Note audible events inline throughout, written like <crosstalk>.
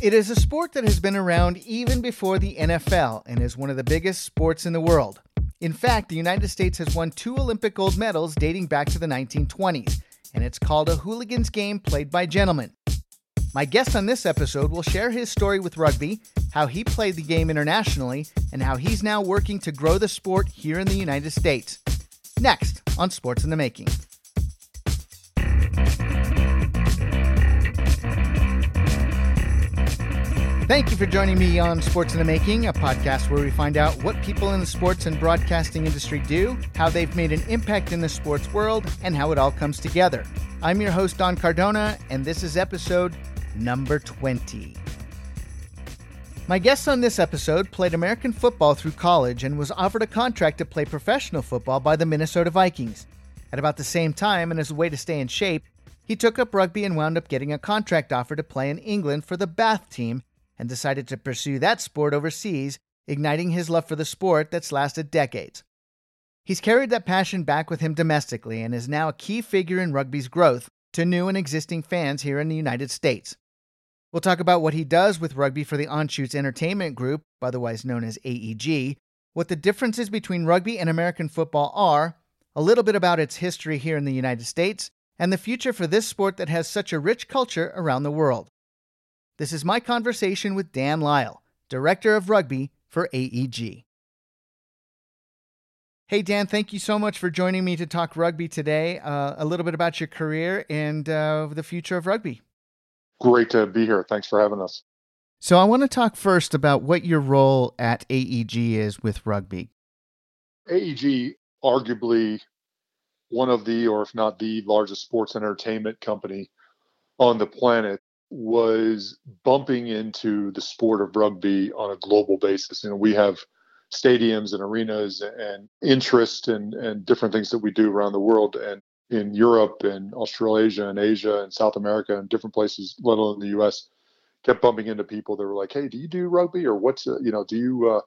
It is a sport that has been around even before the NFL and is one of the biggest sports in the world. In fact, the United States has won two Olympic gold medals dating back to the 1920s, and it's called a hooligan's game played by gentlemen. My guest on this episode will share his story with rugby, how he played the game internationally, and how he's now working to grow the sport here in the United States. Next on Sports in the Making. Thank you for joining me on Sports in the Making, a podcast where we find out what people in the sports and broadcasting industry do, how they've made an impact in the sports world, and how it all comes together. I'm your host, Don Cardona, and this is episode number 20. My guest on this episode played American football through college and was offered a contract to play professional football by the Minnesota Vikings. At about the same time, and as a way to stay in shape, he took up rugby and wound up getting a contract offer to play in England for the Bath team and decided to pursue that sport overseas, igniting his love for the sport that's lasted decades. He's carried that passion back with him domestically and is now a key figure in rugby's growth to new and existing fans here in the United States. We'll talk about what he does with rugby for the Anschutz Entertainment Group, otherwise known as AEG, what the differences between rugby and American football are, a little bit about its history here in the United States, and the future for this sport that has such a rich culture around the world. This is my conversation with Dan Lyle, Director of Rugby for AEG. Hey, Dan, thank you so much for joining me to talk rugby today. Uh, a little bit about your career and uh, the future of rugby. Great to be here. Thanks for having us. So, I want to talk first about what your role at AEG is with rugby. AEG, arguably one of the, or if not the largest sports entertainment company on the planet, was bumping into the sport of rugby on a global basis. You know, we have stadiums and arenas and interest and, and different things that we do around the world and in Europe and Australasia and Asia and South America and different places, let alone the US, kept bumping into people that were like, Hey, do you do rugby or what's, uh, you know, do you, uh,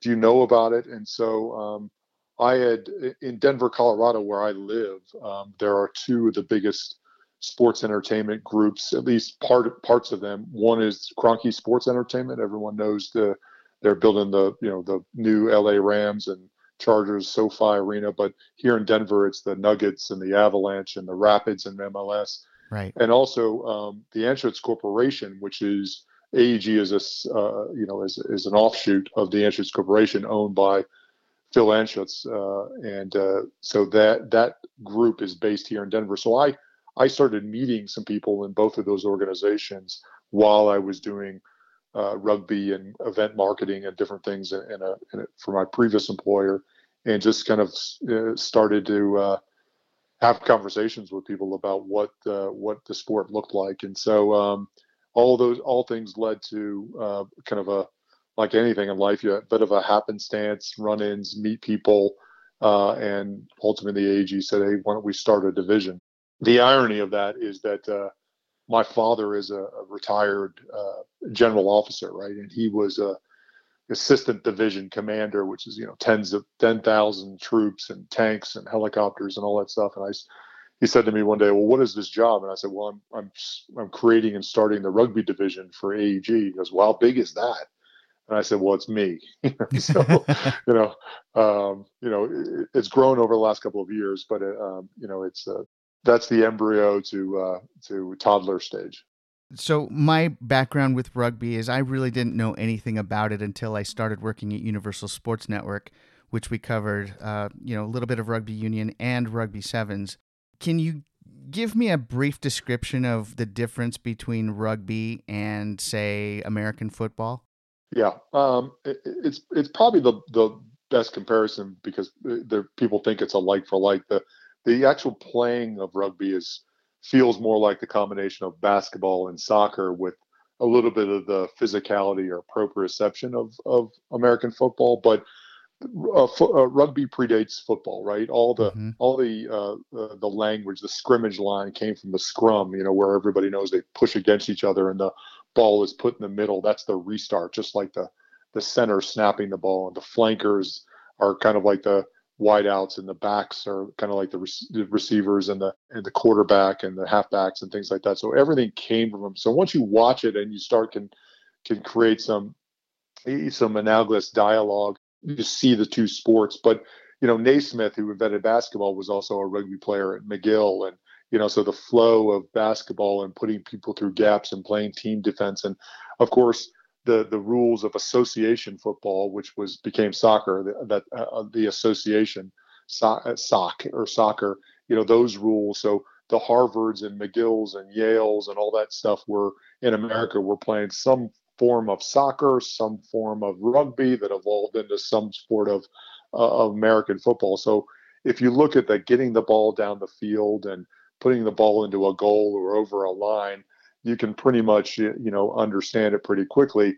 do you know about it? And so, um, I had in Denver, Colorado, where I live, um, there are two of the biggest sports entertainment groups, at least part parts of them. One is Kroenke Sports Entertainment. Everyone knows the they're building the you know the new LA Rams and Chargers SoFi Arena, but here in Denver, it's the Nuggets and the Avalanche and the Rapids and MLS. Right. And also um, the Anschutz Corporation, which is AEG is a uh, you know is, is an offshoot of the Anschutz Corporation owned by Phil Anschutz, uh, and uh, so that that group is based here in Denver. So I I started meeting some people in both of those organizations while I was doing uh, rugby and event marketing and different things in, in, a, in a, for my previous employer, and just kind of uh, started to uh, have conversations with people about what what the sport looked like, and so um, all those all things led to uh, kind of a like anything in life, you a bit of a happenstance, run-ins, meet people, uh, and ultimately the AG said, "Hey, why don't we start a division?" The irony of that is that uh, my father is a, a retired uh, general officer, right? And he was a assistant division commander, which is you know tens of ten thousand troops and tanks and helicopters and all that stuff. And I, he said to me one day, "Well, what is this job?" And I said, "Well, I'm I'm I'm creating and starting the rugby division for AEG." He goes, "Well, how big is that?" And I said, "Well, it's me." <laughs> so, <laughs> you know, um, you know, it, it's grown over the last couple of years, but it, um, you know, it's uh, that's the embryo to uh, to toddler stage. So my background with rugby is I really didn't know anything about it until I started working at Universal Sports Network, which we covered, uh, you know, a little bit of rugby union and rugby sevens. Can you give me a brief description of the difference between rugby and, say, American football? Yeah, um, it, it's it's probably the the best comparison because uh, there people think it's a like for like. The the actual playing of rugby is feels more like the combination of basketball and soccer with a little bit of the physicality or proprioception of, of American football, but uh, fo- uh, rugby predates football, right? All the mm-hmm. all the uh, uh, the language, the scrimmage line came from the scrum, you know, where everybody knows they push against each other and the ball is put in the middle. That's the restart, just like the the center snapping the ball, and the flankers are kind of like the wideouts and the backs are kind of like the, the, receivers and the and the quarterback and the halfbacks and things like that. So everything came from them. So once you watch it and you start can can create some some analogous dialogue. You see the two sports, but you know Naismith, who invented basketball, was also a rugby player at McGill, and you know so the flow of basketball and putting people through gaps and playing team defense, and of course the the rules of association football, which was became soccer, that uh, the association so, uh, soc or soccer, you know those rules. So the Harvards and McGills and Yales and all that stuff were in America were playing some form of soccer, some form of rugby that evolved into some sport of, uh, of American football. So if you look at that, getting the ball down the field and putting the ball into a goal or over a line, you can pretty much you know understand it pretty quickly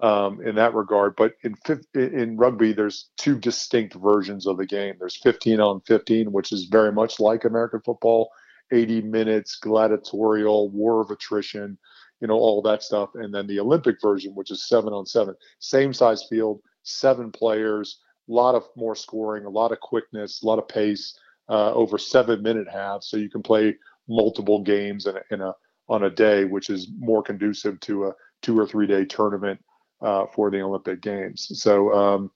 um, in that regard. But in in rugby, there's two distinct versions of the game. There's 15 on 15, which is very much like American football, 80 minutes, gladiatorial, war of attrition, you know, all that stuff. And then the Olympic version, which is seven on seven, same size field, seven players, a lot of more scoring, a lot of quickness, a lot of pace, uh, over seven minute halves. So you can play multiple games in a, in a on a day, which is more conducive to a two or three day tournament uh, for the Olympic Games. So, um,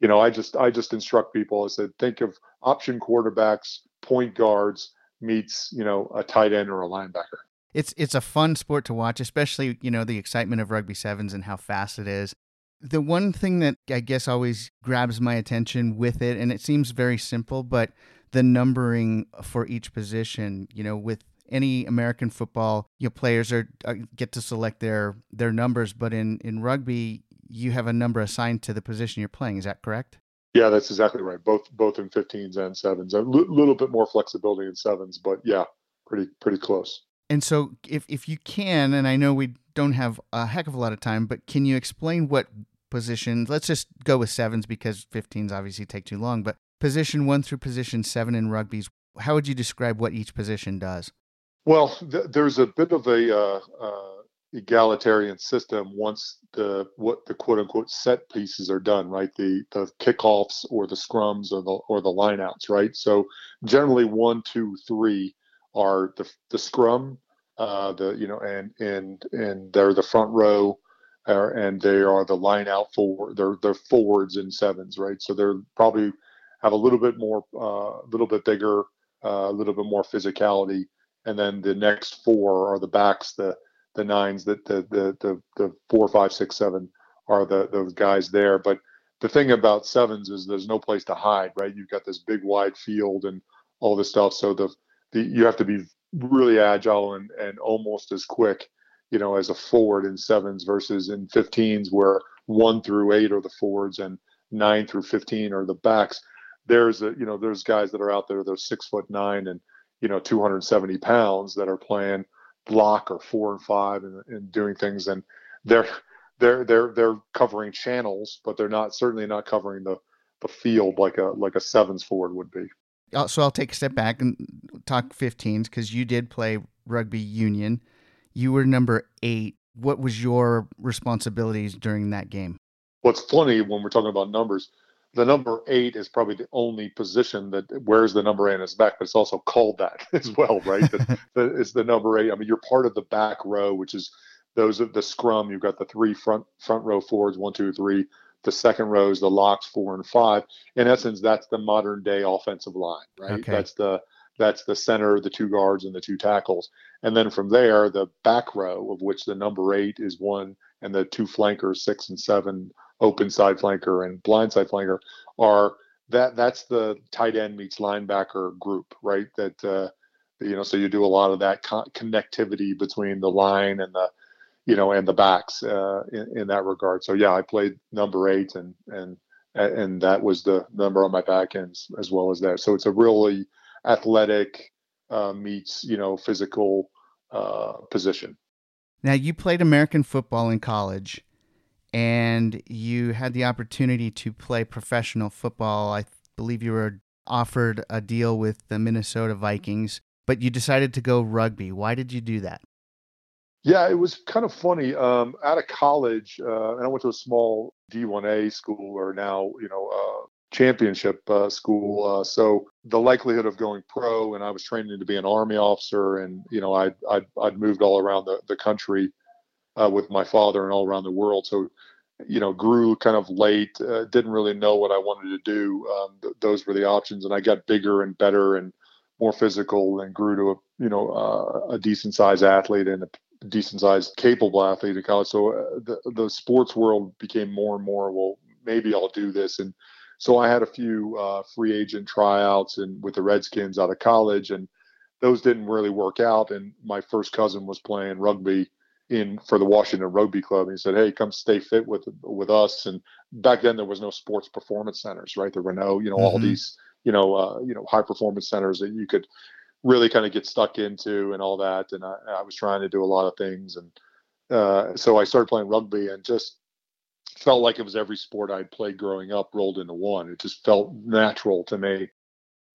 you know, I just I just instruct people. I said, think of option quarterbacks, point guards meets you know a tight end or a linebacker. It's it's a fun sport to watch, especially you know the excitement of rugby sevens and how fast it is. The one thing that I guess always grabs my attention with it, and it seems very simple, but the numbering for each position. You know, with any American football, you know, players are, uh, get to select their their numbers, but in in rugby, you have a number assigned to the position you're playing. Is that correct? Yeah, that's exactly right. Both both in 15s and sevens. A l- little bit more flexibility in sevens, but yeah, pretty pretty close. And so, if if you can, and I know we don't have a heck of a lot of time, but can you explain what positions? Let's just go with sevens because 15s obviously take too long. But position one through position seven in rugby's, how would you describe what each position does? Well, th- there's a bit of a uh, uh, egalitarian system once the what the quote unquote set pieces are done, right? The the kickoffs or the scrums or the or the lineouts, right? So generally one, two, three are the the scrum, uh, the you know, and and and they're the front row, uh, and they are the line out forward. They're they're forwards and sevens, right? So they're probably have a little bit more, a uh, little bit bigger, uh, a little bit more physicality and then the next four are the backs, the the nines, that the, the the the four, five, six, seven are the those guys there. But the thing about sevens is there's no place to hide, right? You've got this big wide field and all this stuff, so the, the you have to be really agile and and almost as quick, you know, as a forward in sevens versus in 15s where one through eight are the forwards and nine through 15 are the backs. There's a you know there's guys that are out there they're six foot nine and you know 270 pounds that are playing block or four and five and, and doing things. And they're they're they're they're covering channels but they're not certainly not covering the the field like a like a sevens forward would be. Uh, so i'll take a step back and talk 15s because you did play rugby union. You were number eight. What was your responsibilities during that game? What's funny when we're talking about numbers the number eight is probably the only position that wears the number eight in its back, but it's also called that <laughs> as well, right? that, <laughs> that it's the number eight. I mean, you're part of the back row, which is those of the scrum. You've got the three front front row forwards, one, two, three. The second row is the locks, four and five. In essence, that's the modern day offensive line, right? Okay. That's the that's the center, the two guards, and the two tackles. And then from there, the back row, of which the number eight is one, and the two flankers, six and seven, open side flanker and blind side flanker are that that's the tight end meets linebacker group, right? That uh, you know, so you do a lot of that con- connectivity between the line and the you know and the backs uh, in, in that regard. So yeah, I played number eight and and and that was the number on my back ends as well as that. So it's a really athletic uh, meets you know physical uh, position. Now you played American football in college and you had the opportunity to play professional football. I believe you were offered a deal with the Minnesota Vikings, but you decided to go rugby. Why did you do that? Yeah, it was kind of funny. Um, out of college, uh, and I went to a small D1A school, or now you know uh, championship uh, school. Uh, so the likelihood of going pro, and I was training to be an army officer, and you know I'd I'd, I'd moved all around the, the country uh, with my father and all around the world. So, you know, grew kind of late. Uh, didn't really know what I wanted to do. Um, th- those were the options, and I got bigger and better and more physical, and grew to a you know uh, a decent sized athlete and a decent sized capable athlete in college. So uh, the the sports world became more and more. Well, maybe I'll do this and. So I had a few uh, free agent tryouts and with the Redskins out of college, and those didn't really work out. And my first cousin was playing rugby in for the Washington Rugby Club. And he said, "Hey, come stay fit with with us." And back then there was no sports performance centers, right? There were no, you know, mm-hmm. all these, you know, uh, you know, high performance centers that you could really kind of get stuck into and all that. And I, I was trying to do a lot of things, and uh, so I started playing rugby and just felt like it was every sport I'd played growing up rolled into one. It just felt natural to me.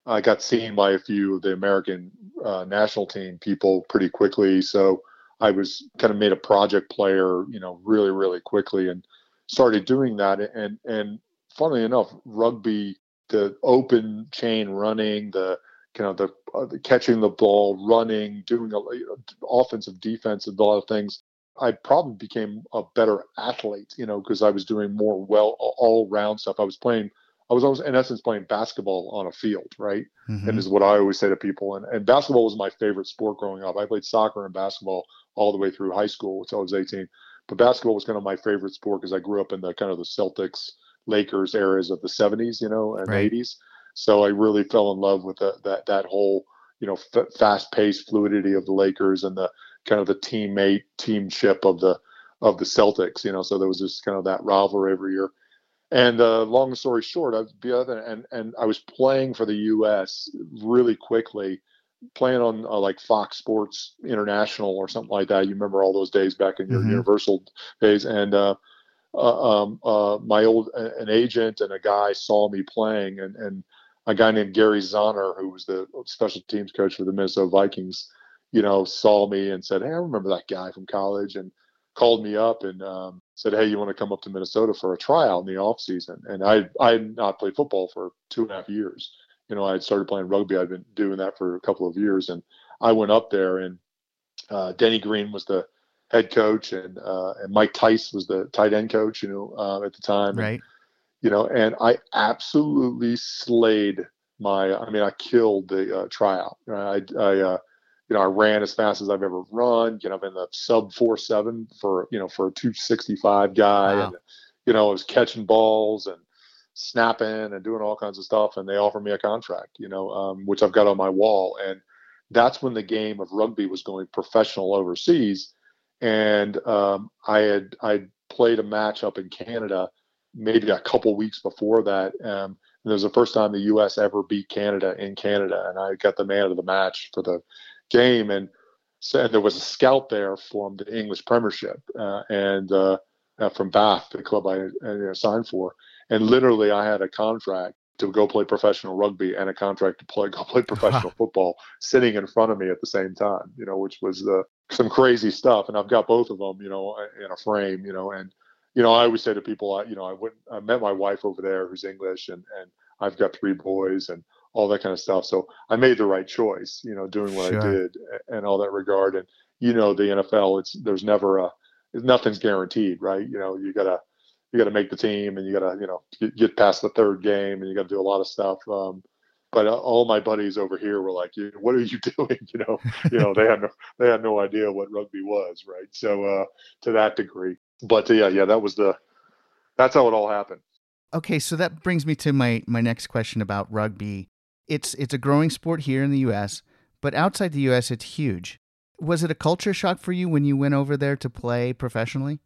I got seen by a few of the American uh, national team people pretty quickly. So I was kind of made a project player, you know, really, really quickly and started doing that. And, and funnily enough, rugby, the open chain running, the kind of the, uh, the catching the ball, running, doing a, you know, offensive, defensive, a lot of things. I probably became a better athlete, you know, because I was doing more well all round stuff. I was playing I was always, in essence, playing basketball on a field, right? Mm-hmm. And is what I always say to people. And, and basketball was my favorite sport growing up. I played soccer and basketball all the way through high school until I was 18. But basketball was kind of my favorite sport because I grew up in the kind of the Celtics, Lakers eras of the 70s, you know, and right. 80s. So I really fell in love with the, that that whole, you know, f- fast-paced fluidity of the Lakers and the kind of the teammate teamship of the of the Celtics. You know, so there was just kind of that rivalry every year. And uh, long story short, I've been and and I was playing for the U.S. really quickly, playing on uh, like Fox Sports International or something like that. You remember all those days back in your mm-hmm. Universal days, and uh, uh, um, uh, my old an agent and a guy saw me playing, and and a guy named Gary Zauner, who was the special teams coach for the Minnesota Vikings, you know, saw me and said, "Hey, I remember that guy from college," and called me up and um, said, "Hey, you want to come up to Minnesota for a tryout in the off season?" And I I had not played football for two and a half years. You know, I had started playing rugby. I'd been doing that for a couple of years, and I went up there, and uh, Denny Green was the head coach, and uh, and Mike Tice was the tight end coach. You know, uh, at the time, right? And, you know, and I absolutely slayed my. I mean, I killed the uh, tryout. I I uh, you know, I ran as fast as I've ever run. You know, I'm in the sub four seven for you know for a two sixty five guy, wow. and you know, I was catching balls and snapping and doing all kinds of stuff. And they offered me a contract, you know, um, which I've got on my wall. And that's when the game of rugby was going professional overseas. And um, I had I played a match up in Canada maybe a couple weeks before that. Um, and it was the first time the U.S. ever beat Canada in Canada, and I got the man of the match for the game, and so and there was a scout there from the English Premiership, uh, and uh, uh, from Bath, the club I, I signed for, and literally I had a contract to go play professional rugby and a contract to play <laughs> go play professional <laughs> football sitting in front of me at the same time, you know, which was the some crazy stuff. And I've got both of them, you know, uh, in a frame, you know, and you know, I always say to people, I, you know, I went, I met my wife over there who's English, and and I've got three boys, and all that kind of stuff. So I made the right choice, you know, doing what sure. I did and all that regard. And you know, the NFL, it's there's never a nothing's guaranteed, right? You know, you gotta you gotta make the team, and you gotta you know get past the third game, and you gotta do a lot of stuff. Um, but uh, all my buddies over here were like, "What are you <laughs> doing?" You know, you know, they had no <laughs> they had no idea what rugby was, right? So uh, to that degree, but uh, yeah, yeah, that was the that's how it all happened. Okay, so that brings me to my my next question about rugby it's it's a growing sport here in the U.S., but outside the U.S., it's huge. Was it a culture shock for you when you went over there to play professionally?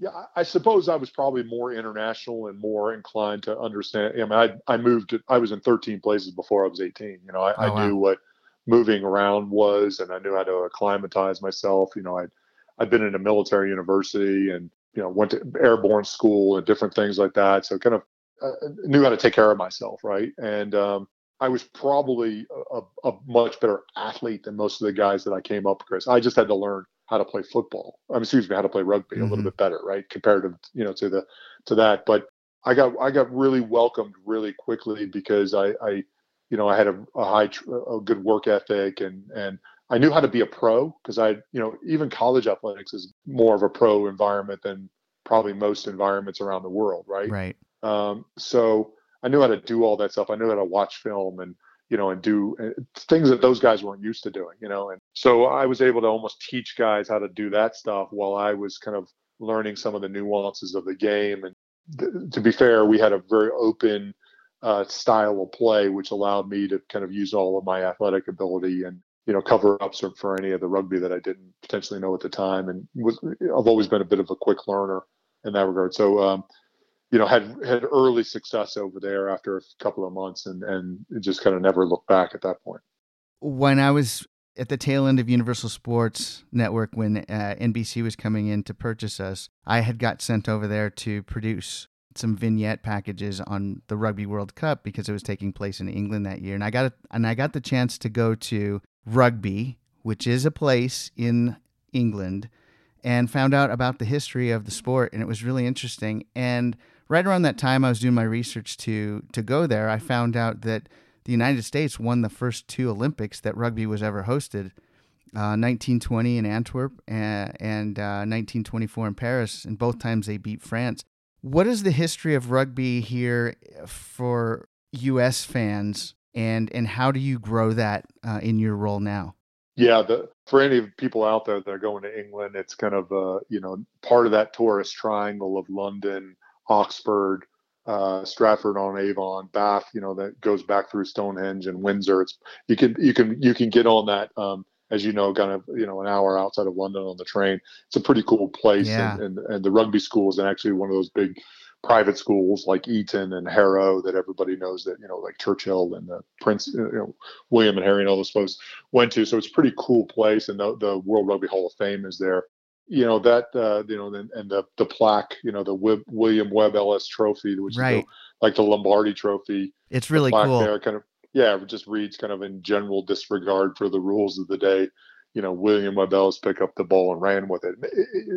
Yeah, I suppose I was probably more international and more inclined to understand. I mean, I I moved. I was in 13 places before I was 18. You know, I, oh, I knew wow. what moving around was, and I knew how to acclimatize myself. You know, I'd I'd been in a military university and you know went to airborne school and different things like that. So kind of uh, knew how to take care of myself, right? And um, I was probably a, a, much better athlete than most of the guys that I came up against. I just had to learn how to play football. I mean, excuse me, how to play rugby mm-hmm. a little mm-hmm. bit better, right? Compared to you know to the to that. But I got I got really welcomed really quickly because I, I you know I had a, a high a good work ethic and and I knew how to be a pro because I, you know, even college athletics is more of a pro environment than probably most environments around the world, right? Right. Um, so I knew how to do all that stuff. I knew how to watch film and you know and do uh, things that those guys weren't used to doing, you know. And so I was able to almost teach guys how to do that stuff while I was kind of learning some of the nuances of the game. And th- to be fair, we had a very open uh, style of play, which allowed me to kind of use all of my athletic ability and you know cover ups for any of the rugby that I didn't potentially know at the time. And was I've always been a bit of a quick learner in that regard. So um, you know had had early success over there after a couple of months, and and just kind of never looked back at that point. When I was at the tail end of Universal Sports Network when uh, NBC was coming in to purchase us, I had got sent over there to produce some vignette packages on the Rugby World Cup because it was taking place in England that year, and I got a, and I got the chance to go to Rugby, which is a place in England, and found out about the history of the sport, and it was really interesting. And right around that time, I was doing my research to to go there. I found out that the United States won the first two Olympics that rugby was ever hosted. Uh, 1920 in Antwerp and, and uh, 1924 in Paris, and both times they beat France. What is the history of rugby here for U.S. fans, and and how do you grow that uh, in your role now? Yeah, the, for any people out there that are going to England, it's kind of uh, you know part of that tourist triangle of London, Oxford, uh, Stratford on Avon, Bath. You know that goes back through Stonehenge and Windsor. It's you can you can you can get on that um, as you know, kind of you know an hour outside of London on the train. It's a pretty cool place, yeah. and, and, and the rugby school is actually one of those big private schools like Eton and Harrow that everybody knows that you know like Churchill and the Prince, you know William and Harry and all those folks went to. So it's a pretty cool place, and the, the World Rugby Hall of Fame is there. You know that uh, you know and, and the the plaque, you know the William Webb Ellis Trophy, which right. is the, like the Lombardi Trophy. It's really cool. There kind of yeah, it just reads kind of in general disregard for the rules of the day. You know, William Webb Ellis picked up the ball and ran with it.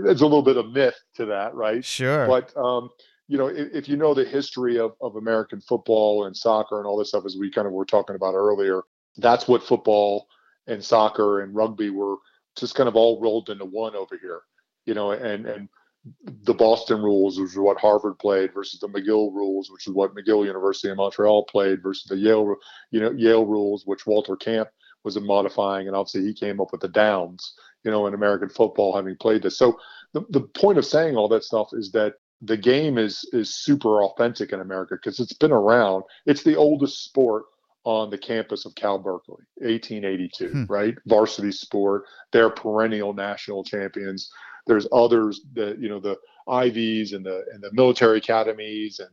There's a little bit of myth to that, right? Sure. But um, you know, if, if, you know the history of, of American football and soccer and all this stuff, as we kind of were talking about earlier, that's what football and soccer and rugby were just kind of all rolled into one over here. You know, and and the Boston rules, which is what Harvard played, versus the McGill rules, which is what McGill University in Montreal played, versus the Yale, you know, Yale rules, which Walter Camp was modifying, and obviously he came up with the downs, you know, in American football, having played this. So the the point of saying all that stuff is that the game is is super authentic in America because it's been around. It's the oldest sport on the campus of Cal Berkeley, 1882, hmm. right? Varsity sport. They're perennial national champions. There's others that you know the Ivies and the and the military academies and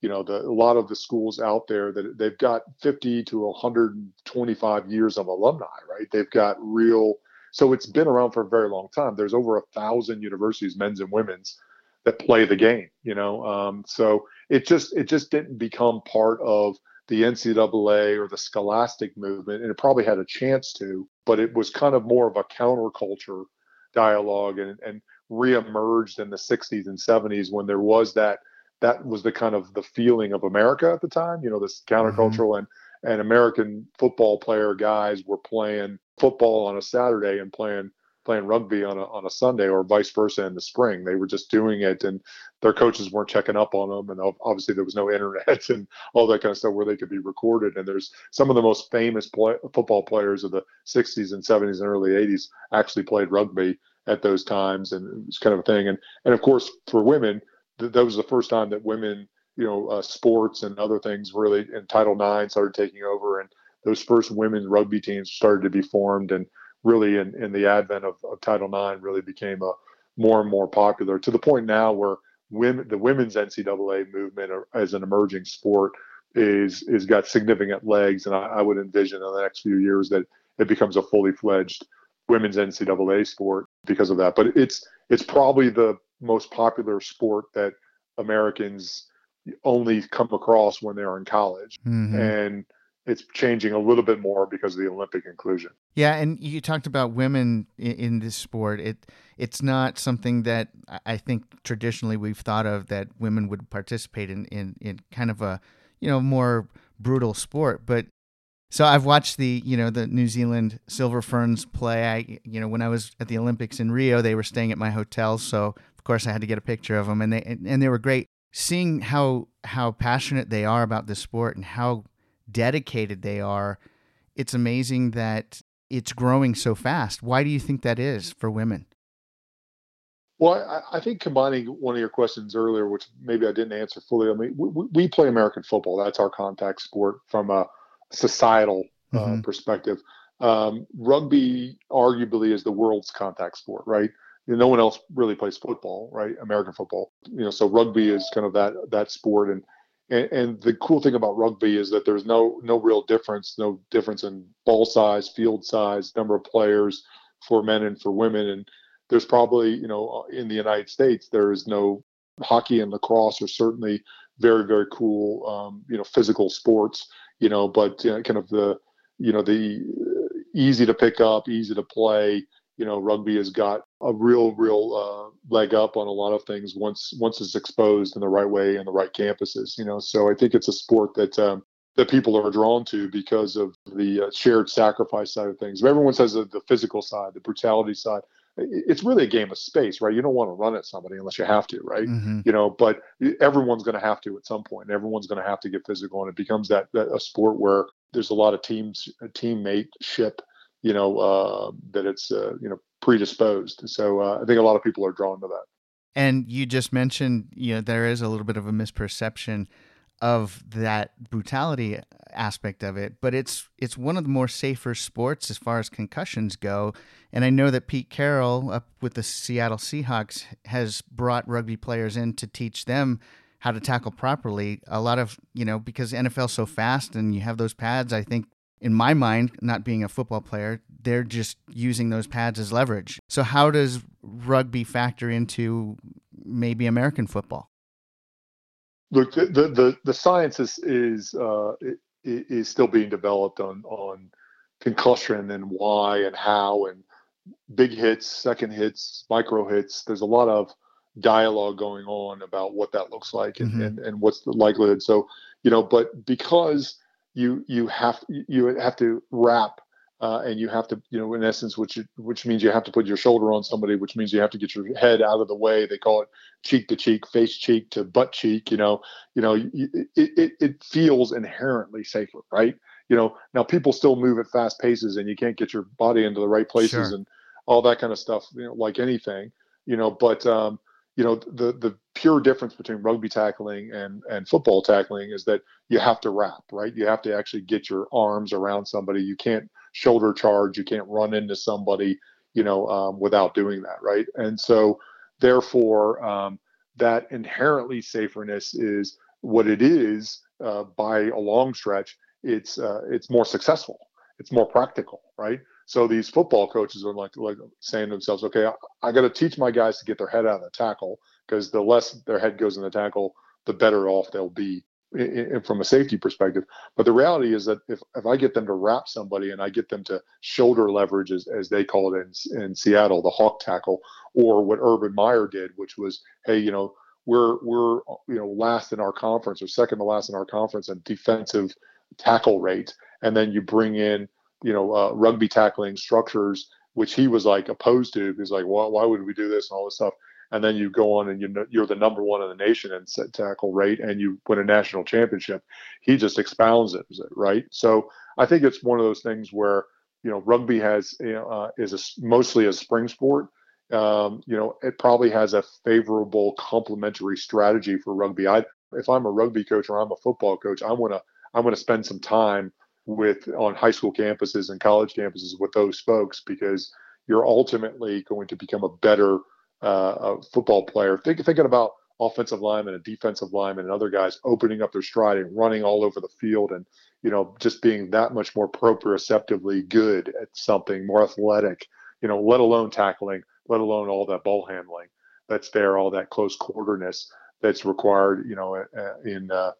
you know the a lot of the schools out there that they've got 50 to 125 years of alumni, right? They've got real. So it's been around for a very long time. There's over a thousand universities, men's and women's, that play the game. You know, um, so it just it just didn't become part of the NCAA or the scholastic movement, and it probably had a chance to, but it was kind of more of a counterculture dialogue and, and reemerged in the 60s and 70s when there was that that was the kind of the feeling of America at the time, you know, this countercultural mm-hmm. and and American football player guys were playing football on a Saturday and playing playing rugby on a, on a Sunday or vice versa in the spring. They were just doing it and their coaches weren't checking up on them. And obviously there was no <laughs> internet and all that kind of stuff where they could be recorded. And there's some of the most famous play, football players of the 60s and 70s and early 80s actually played rugby at those times. And it's kind of a thing. And, and of course, for women, th- that was the first time that women, you know, uh, sports and other things really in Title IX started taking over. And those first women's rugby teams started to be formed. And really in, in the advent of, of Title IX really became a more and more popular to the point now where women, the women's NCAA movement as an emerging sport is is got significant legs, and I, I, would envision in the next few years that it becomes a fully fledged women's NCAA sport because of that. But it's it's probably the most popular sport that Americans only come across when they're in college, mm-hmm. and it's changing a little bit more because of the Olympic inclusion. Yeah, and you talked about women in, in, this sport. It it's not something that I think traditionally we've thought of that women would participate in in, in kind of a you know more brutal sport. But So I've watched the, you know, the New Zealand Silver Ferns play. I, you know, when I was at the Olympics in Rio, they were staying at my hotel, so of course I had to get a picture of them, and they and they were great. Seeing how how passionate they are about this sport and how dedicated they are, it's amazing that it's growing so fast. Why do you think that is for women? Well, I, I, think combining one of your questions earlier, which maybe I didn't answer fully. I mean, we, we play American football. That's our contact sport from a societal uh, mm-hmm. perspective. Um, rugby arguably is the world's contact sport, right? You know, no one else really plays football, right? American football. You know, so rugby is kind of that that sport, and, and and the cool thing about rugby is that there's no no real difference, no difference in ball size, field size, number of players for men and for women, and there's probably you know in the United States there is no hockey and lacrosse are certainly very very cool um, you know physical sports you know but kind of the you know the uh, easy to pick up easy to play you know rugby has got a real real uh, leg up on a lot of things once once it's exposed in the right way in the right campuses you know so i think it's a sport that um, that people are drawn to because of the uh, shared sacrifice side of things everyone says the physical side the brutality side it's really a game of space, right? You don't want to run at somebody unless you have to, right? Mm-hmm. You know, but everyone's going to have to at some point. Everyone's going to have to get physical, and it becomes that, that a sport where there's a lot of teams, teammate ship, you know, uh, that it's uh, you know predisposed. So uh, I think a lot of people are drawn to that. And you just mentioned, you know, there is a little bit of a misperception of that brutality aspect of it, but it's it's one of the more safer sports as far as concussions go. And I know that Pete Carroll up with the Seattle Seahawks has brought rugby players in to teach them how to tackle properly. A lot of, you know, because NFL's so fast and you have those pads, I think in my mind, not being a football player, they're just using those pads as leverage. So how does rugby factor into maybe American football? Look, the the the, science is is uh, is still being developed on on concussion and why and how and big hits, second hits, micro hits. There's a lot of dialogue going on about what that looks like and, mm-hmm. and, and what's the likelihood. So, you know, but because you you have you have to wrap uh, and you have to, you know, in essence, which which means you have to put your shoulder on somebody, which means you have to get your head out of the way. They call it cheek to cheek, face cheek to butt cheek. You know, you know, it, it, it feels inherently safer, right? You know, now people still move at fast paces, and you can't get your body into the right places sure. and all that kind of stuff. You know, like anything, you know, but um, you know the the pure difference between rugby tackling and and football tackling is that you have to wrap right? You have to actually get your arms around somebody. You can't shoulder charge. You can't run into somebody you know um, without doing that right? And so therefore um, that inherently saferness is what it is uh, by a long stretch it's uh, it's more successful. It's more practical right so these football coaches are like like saying to themselves, okay, I, I got to teach my guys to get their head out of the tackle because the less their head goes in the tackle, the better off they'll be in, in, from a safety perspective. But the reality is that if, if I get them to wrap somebody and I get them to shoulder leverage, as, as they call it in, in Seattle, the hawk tackle, or what Urban Meyer did, which was, hey, you know, we're we're you know last in our conference or second to last in our conference in defensive tackle rate, and then you bring in you know, uh, rugby tackling structures, which he was like opposed to. He's like, why, why would we do this and all this stuff? And then you go on and you know, you're the number one in the nation in set tackle rate, and you win a national championship. He just expounds it, right? So I think it's one of those things where you know rugby has you know, uh, is a, mostly a spring sport. Um, you know, it probably has a favorable complementary strategy for rugby. I, if I'm a rugby coach or I'm a football coach, I want to I want to spend some time with on high school campuses and college campuses with those folks because you're ultimately going to become a better uh, football player. Think, thinking about offensive linemen and defensive linemen and other guys opening up their stride and running all over the field and you know just being that much more proprioceptively good at something more athletic you know let alone tackling let alone all that ball handling that's there all that close quarterness that's required you know in uh,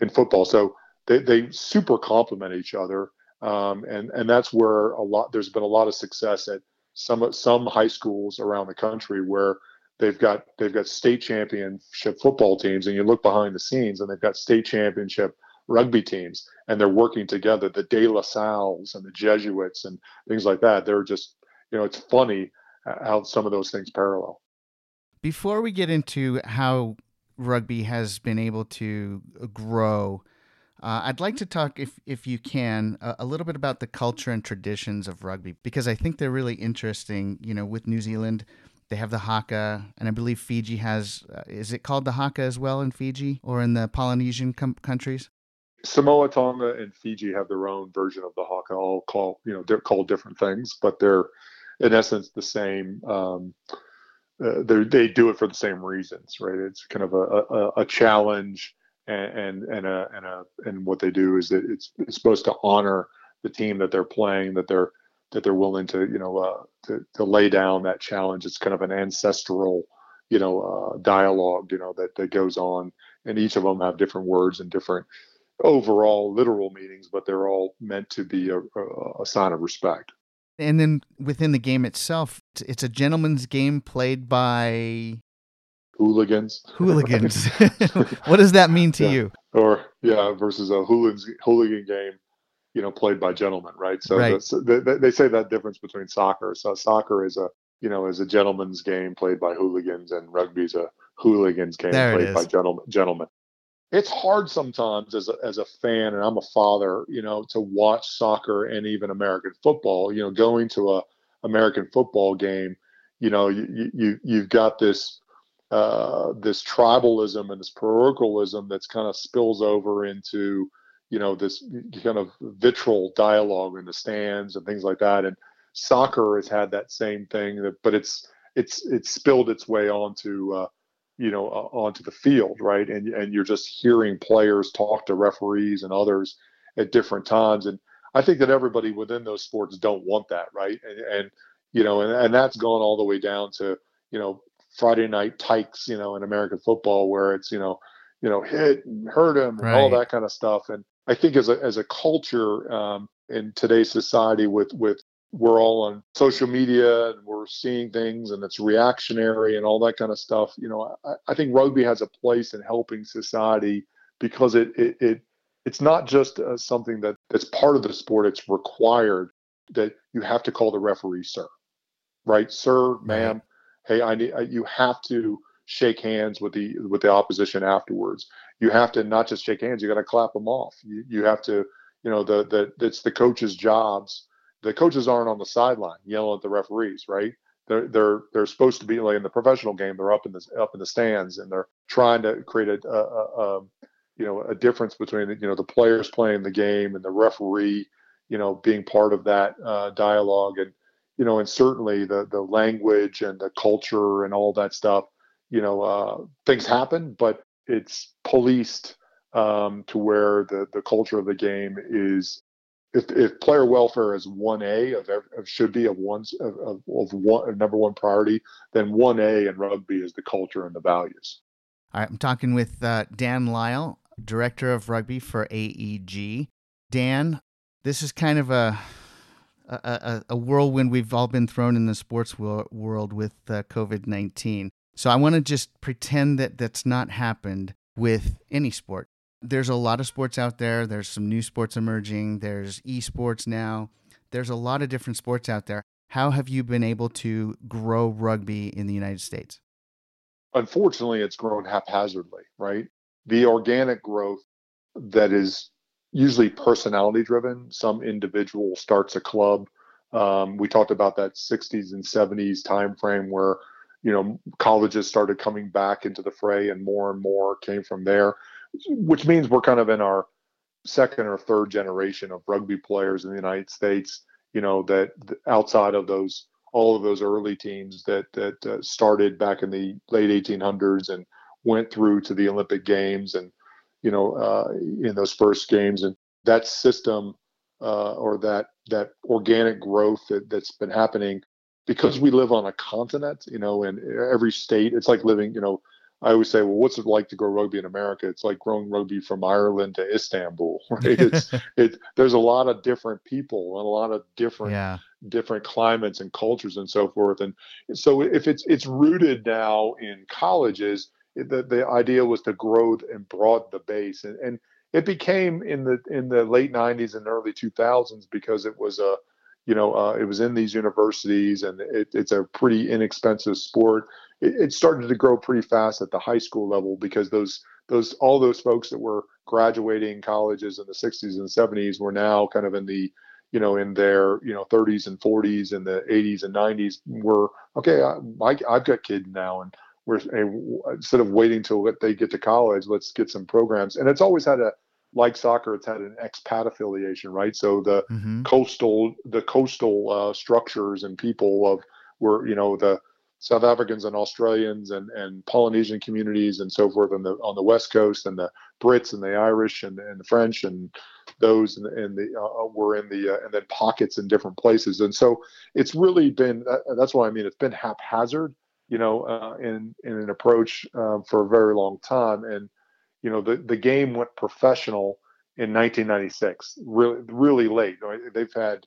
in football so they, they super complement each other. Um, and, and that's where a lot, there's been a lot of success at some, some high schools around the country where they've got, they've got state championship football teams and you look behind the scenes and they've got state championship rugby teams, and they're working together. The De La Salles and the Jesuits and things like that. They're just, you know, it's funny how some of those things parallel. Before we get into how rugby has been able to grow, uh, I'd like to talk, if if you can, a, a, little bit about the culture and traditions of rugby because I think they're really interesting. You know, with New Zealand, they have the haka, and I believe Fiji has. Uh, is it called the haka as well in Fiji or in the Polynesian com- countries? Samoa, Tonga, and Fiji have their own version of the haka. All call you know they're called different things, but they're in essence the same. Um, uh, they do it for the same reasons, right? It's kind of a, a, a challenge, and, and a and a and what they do is that it's, it's supposed to honor the team that they're playing, that they're that they're willing to you know uh, to, to lay down that challenge. It's kind of an ancestral you know uh, dialogue you know that that goes on, and each of them have different words and different overall literal meanings, but they're all meant to be a, a, a sign of respect. And then within the game itself, it's a gentleman's game played by hooligans. Hooligans. <laughs> <laughs> what does that mean to yeah. you? Or yeah, versus a hooligans hooligan game, you know, played by gentlemen, right? So right. they, they say that difference between soccer. So soccer is a you know is a gentleman's game played by hooligans, and rugby's a hooligans game there played by gentlemen. Gentlemen it's hard sometimes as a, as a fan and I'm a father, you know, to watch soccer and even American football, you know, going to a American football game, you know, you, you, you've got this, uh, this tribalism and this parochialism that's kind of spills over into, you know, this kind of vitriol dialogue in the stands and things like that. And soccer has had that same thing, but it's, it's, it's spilled its way onto, uh, you know uh, onto the field right? And and you're just hearing players talk to referees and others at different times. And i think that everybody within those sports don't want that right? And, and you know and, and that's gone all the way down to you know friday night tykes you know in american football where it's you know you know hit and hurt him and right. all that kind of stuff and i think as a as a culture um, in today's society with with we're all on social media and we're seeing things and it's reactionary and all that kind of stuff. You know, I, I think rugby has a place in helping society because it it, it it's not just uh, something that that's part of the sport. It's required that you have to call the referee sir, right, sir, ma'am. Hey, I need you have to shake hands with the with the opposition afterwards. You have to not just shake hands. You got to clap them off. You you have to you know the the it's the coaches' jobs the coaches aren't on the sideline yelling at the referees, right? They're they're they're supposed to be like in the professional game. They're up in the up in the stands and they're trying to create a, a, a you know a difference between you know the players playing the game and the referee, you know, being part of that uh, dialogue and you know and certainly the the language and the culture and all that stuff. You know, uh, things happen, but it's policed um, to where the the culture of the game is if, if player welfare is one A of, of should be of one of, of, of one number one priority, then one A in rugby is the culture and the values. All right, I'm talking with uh, Dan Lyle, director of rugby for AEG. Dan, this is kind of a a, a whirlwind we've all been thrown in the sports world with uh, COVID 19. So I want to just pretend that that's not happened with any sport there's a lot of sports out there. There's some new sports emerging. There's esports now. There's a lot of different sports out there. How have you been able to grow rugby in the United States? Unfortunately, it's grown haphazardly, right? The organic growth that is usually personality driven. Some individual starts a club. Um, we talked about that 60s and 70s time frame where you know colleges started coming back into the fray and more and more came from there which means we're kind of in our second or third generation of rugby players in the United States. You know that outside of those all of those early teams that that uh, started back in the late 1800s and went through to the Olympic Games and you know uh, in those first games and that system uh, or that that organic growth that, that's been happening because we live on a continent you know and every state it's like living you know I always say, well, what's it like to grow rugby in America? It's like growing rugby from Ireland to Istanbul, <laughs> right? It's <laughs> it. There's a lot of different people and a lot of different yeah. different climates and cultures and so forth. And so if it's it's rooted now in colleges, the the idea was to grow and broaden the base. And and it became in the in the late 90s and early 2000s because it was a you know uh, it was in these universities and it, it's a pretty inexpensive sport it, it, started to grow pretty fast at the high school level because those those all those folks that were graduating colleges in the 60s and 70s were now kind of in the you know in their you know 30s and 40s and the 80s and 90s were okay I, I, i've got kids now and we're instead of waiting till they get to college let's get some programs and it's always had a like soccer, it's had an expat affiliation, right? So the mm-hmm. coastal, the coastal uh, structures and people of were, you know, the South Africans and Australians and, and Polynesian communities and so forth on the on the West Coast, and the Brits and the Irish and, and the French and those and, and the uh, were in the uh, and then pockets in different places. And so it's really been that's what I mean. It's been haphazard, you know, uh, in in an approach uh, for a very long time and you know, the, the game went professional in 1996, really, really late. They've had,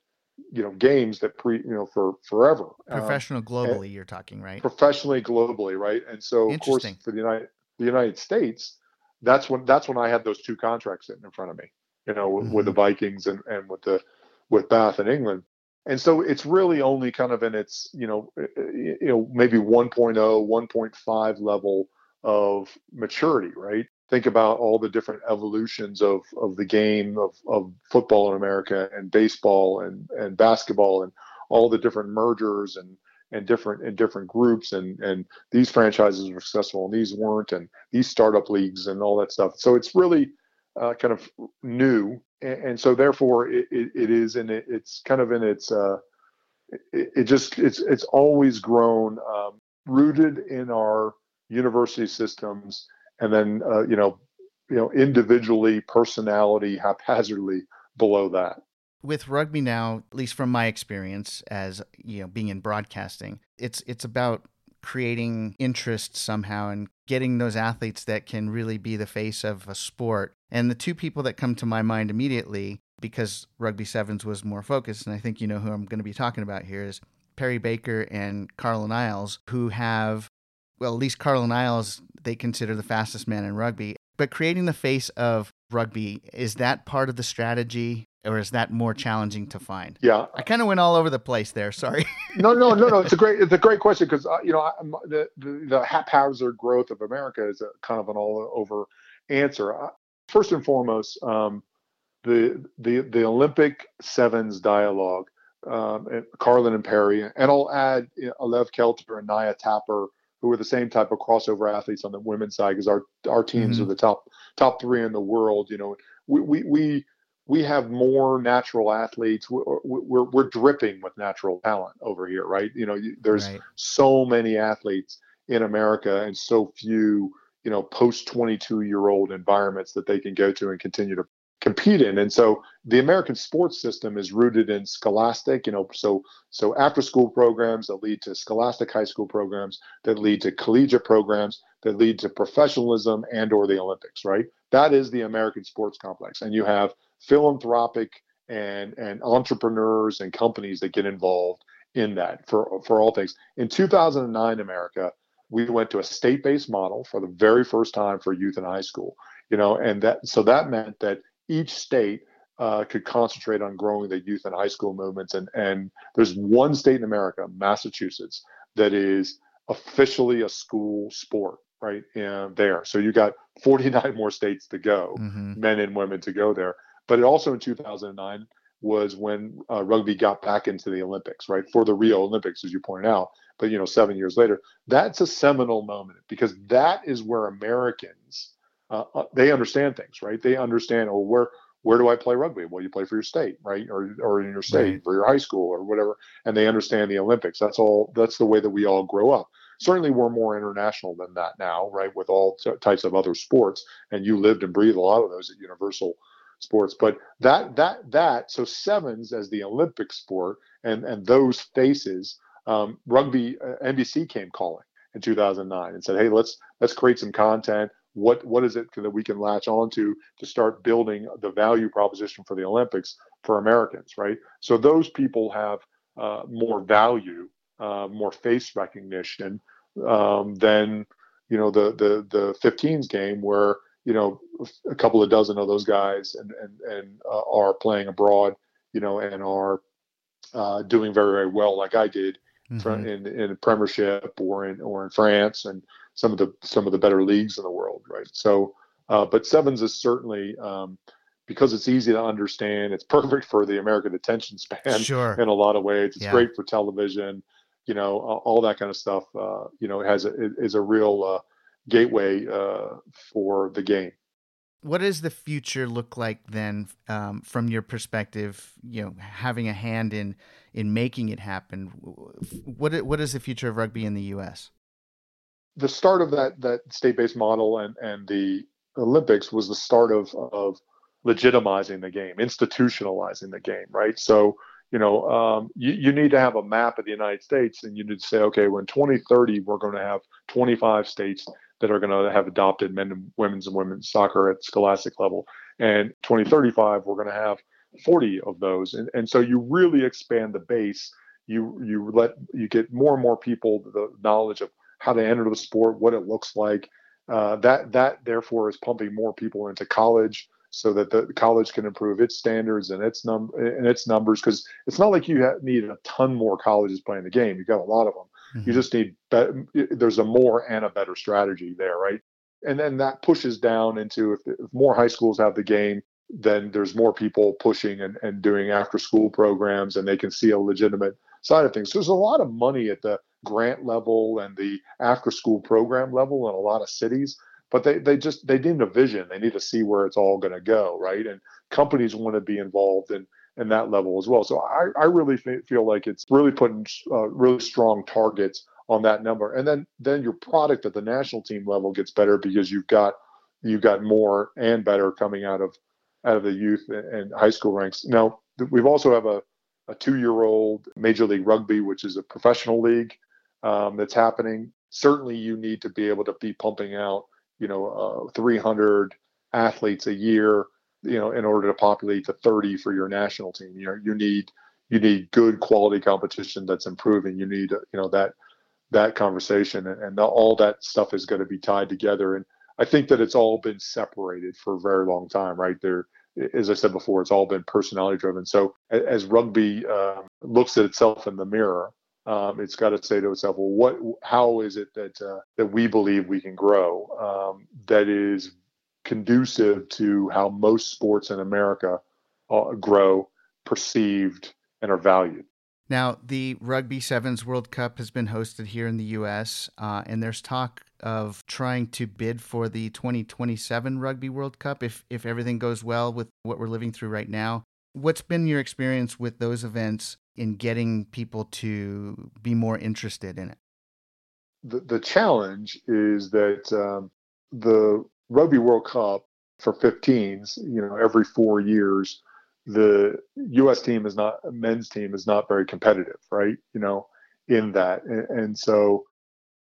you know, games that pre, you know, for forever. Um, Professional um, globally, you're talking, right? Professionally, globally, right? And so, of course, for the United, the United States, that's when that's when I had those two contracts sitting in front of me, you know, mm-hmm. with the mm-hmm. Vikings and and with the with Bath in England. And so it's really only kind of in its, you know, you know, maybe 1.0, 1.5 level of maturity, right? think about all the different evolutions of of the game of, of football in America and baseball and and basketball and all the different mergers and and different and different groups and and these franchises were successful and these weren't and these startup leagues and all that stuff. So it's really uh, kind of new and, so therefore it, it, it is in it, it's kind of in its uh, it, it just it's it's always grown um, rooted in our university systems and then uh, you know you know individually personality haphazardly below that. With rugby now at least from my experience as you know being in broadcasting it's it's about creating interest somehow and getting those athletes that can really be the face of a sport and the two people that come to my mind immediately because rugby sevens was more focused and i think you know who i'm going to be talking about here is perry baker and carlin isles who have well, at least Carlin Isles, they consider the fastest man in rugby. But creating the face of rugby, is that part of the strategy or is that more challenging to find? Yeah, I kind of went all over the place there. Sorry. <laughs> no, no, no, no. It's a great, it's a great question because uh, you know the, the, the haphazard growth of America is a kind of an all over answer. Uh, first and foremost, um, the the the Olympic sevens dialogue, um, and Carlin and Perry, and I'll add you know, Alev Kelter and Naya Tapper who are the same type of crossover athletes on the women's side because our our teams mm-hmm. are the top top three in the world. You know, we we we, we have more natural athletes. We're, we're, we're dripping with natural talent over here, right? You know, there's right. so many athletes in America and so few you know post 22 year old environments that they can go to and continue to compete in. And so the American sports system is rooted in scholastic, you know, so so after school programs that lead to scholastic high school programs that lead to collegiate programs that lead to professionalism and or the Olympics, right? That is the American sports complex. And you have philanthropic and and entrepreneurs and companies that get involved in that for for all things. In 2009 America, we went to a state-based model for the very first time for youth in high school you know and that so that meant that each state uh, could concentrate on growing the youth and high school movements. And, and there's one state in America, Massachusetts, that is officially a school sport right and there. So you got 49 <laughs> more states to go, mm-hmm. men and women to go there. But it also in 2009 was when uh, rugby got back into the Olympics, right? For the Rio Olympics, as you pointed out. But you know, seven years later, that's a seminal moment because that is where Americans uh, uh, they understand things, right? They understand, oh, where where do I play rugby? Well, you play for your state, right? Or or in your state for your high school or whatever. And they understand the Olympics. That's all. That's the way that we all grow up. Certainly, we're more international than that now, right? With all t- types of other sports, and you lived and breathed a lot of those at Universal Sports. But that that that so sevens as the Olympic sport and and those faces, um, rugby uh, NBC came calling in 2009 and said, hey, let's let's create some content what what is it that we can latch onto to start building the value proposition for the Olympics for Americans, right? So those people have uh, more value, uh, more face recognition um, than you know the the the 15s game where you know, a couple of dozen of those guys and and and uh, are playing abroad, you know, and are uh, doing very very well, like I did mm-hmm. in in Premiership or in or in France and some of the some of the better leagues in the world, right? So, uh, but sevens is certainly um, because it's easy to understand. It's perfect for the American attention span sure. in a lot of ways. It's yeah. great for television, you know, all that kind of stuff. Uh, you know, it has a, is a real uh, gateway uh, for the game. What does the future look like then, um, from your perspective? You know, having a hand in in making it happen. What what is the future of rugby in the U.S.? The start of that that state based model and and the Olympics was the start of of legitimizing the game, institutionalizing the game, right? So you know, um, you, you need to have a map of the United States, and you need to say, okay, when 2030 we're going to have 25 states that are going to have adopted men and women's and women's soccer at scholastic level. And 2035, we're going to have 40 of those. And, and so you really expand the base. You you let you get more and more people the knowledge of how to enter the sport, what it looks like. Uh, that that therefore is pumping more people into college so that the college can improve its standards and its num and its numbers because it's not like you need a ton more colleges playing the game. You've got a lot of them, Mm-hmm. You just need be- there's a more and a better strategy there, right? And then that pushes down into if, if more high schools have the game, then there's more people pushing and, and doing after school programs and they can see a legitimate side of things. So there's a lot of money at the grant level and the after school program level in a lot of cities but they, they just they need a vision they need to see where it's all going to go right and companies want to be involved in and that level as well. So I, I really feel like it's really putting uh, really strong targets on that number, and then then your product at the national team level gets better because you've got you've got more and better coming out of out of the youth and high school ranks. Now we've also have a a two-year-old Major League Rugby, which is a professional league um, that's happening. Certainly, you need to be able to be pumping out, you know, uh, 300 athletes a year you know, in order to populate the 30 for your national team. You know, you need you need good quality competition that's improving. You need you know that that conversation and, and all that stuff is going to be tied together. And I think that it's all been separated for a very long time, right? There, as I said before, it's all been personality driven. So as rugby um, looks at itself in the mirror, um, it's got to say to itself, well, what, how is it that uh, that we believe we can grow um, that is conducive to how most sports in America uh, grow, perceived, and are valued. Now, the Rugby Sevens World Cup has been hosted here in the U.S., uh, and there's talk of trying to bid for the 2027 Rugby World Cup if, if everything goes well with what we're living through right now. What's been your experience with those events in getting people to be more interested in it? The, the challenge is that um, the Rugby World Cup for 15s, you know, every four years, the U.S. team is not men's team is not very competitive, right? You know, in that, and, and so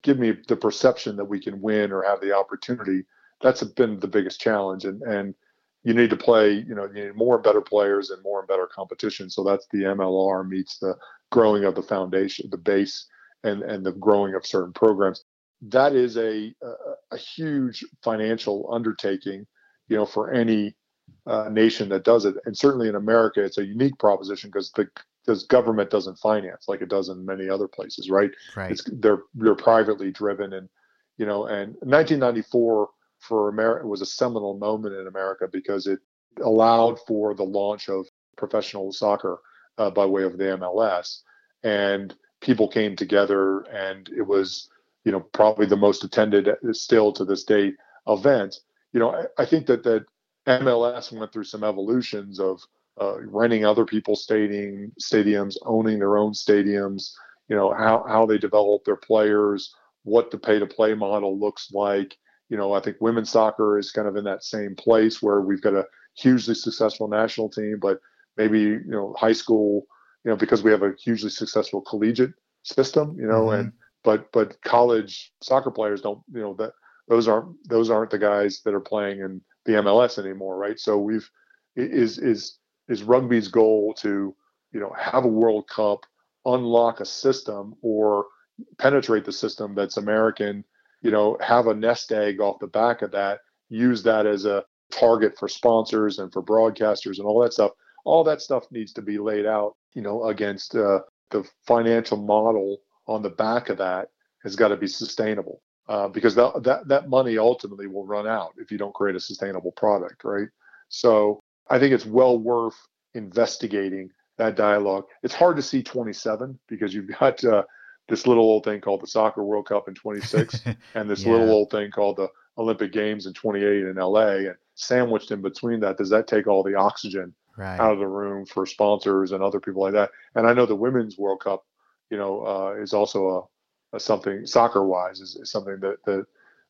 give me the perception that we can win or have the opportunity. That's been the biggest challenge, and and you need to play. You know, you need more and better players and more and better competition. So that's the MLR meets the growing of the foundation, the base, and and the growing of certain programs that is a, a, a huge financial undertaking, you know, for any uh, nation that does it. And certainly in America, it's a unique proposition because the because government doesn't finance like it does in many other places, right? Right. It's, they're they're privately driven, and you know, and 1994 for America was a seminal moment in America because it allowed for the launch of professional soccer uh, by way of the MLS, and people came together, and it was you know, probably the most attended still to this day event. You know, I, I think that that MLS went through some evolutions of uh, renting other people's stadium stadiums, owning their own stadiums. You know how how they develop their players, what the pay to play model looks like. You know, I think women's soccer is kind of in that same place where we've got a hugely successful national team, but maybe you know high school, you know, because we have a hugely successful collegiate system, you know, mm-hmm. and but but college soccer players don't you know that those aren't those aren't the guys that are playing in the MLS anymore, right? So we've is is is rugby's goal to you know have a World Cup, unlock a system or penetrate the system that's American, you know, have a nest egg off the back of that use that as a target for sponsors and for broadcasters and all that stuff. All that stuff needs to be laid out, you know, against uh, the financial model on the back of that has got to be sustainable uh, because that, that that money ultimately will run out if you don't create a sustainable product, right? So I think it's well worth investigating that dialogue. It's hard to see 27 because you've got uh, this little old thing called the Soccer World Cup in 26 <laughs> and this yeah. little old thing called the Olympic Games in 28 in LA. And sandwiched in between that, does that take all the oxygen right. out of the room for sponsors and other people like that? And I know the Women's World Cup, you know, uh, is also a, a something soccer wise is, is, something that, that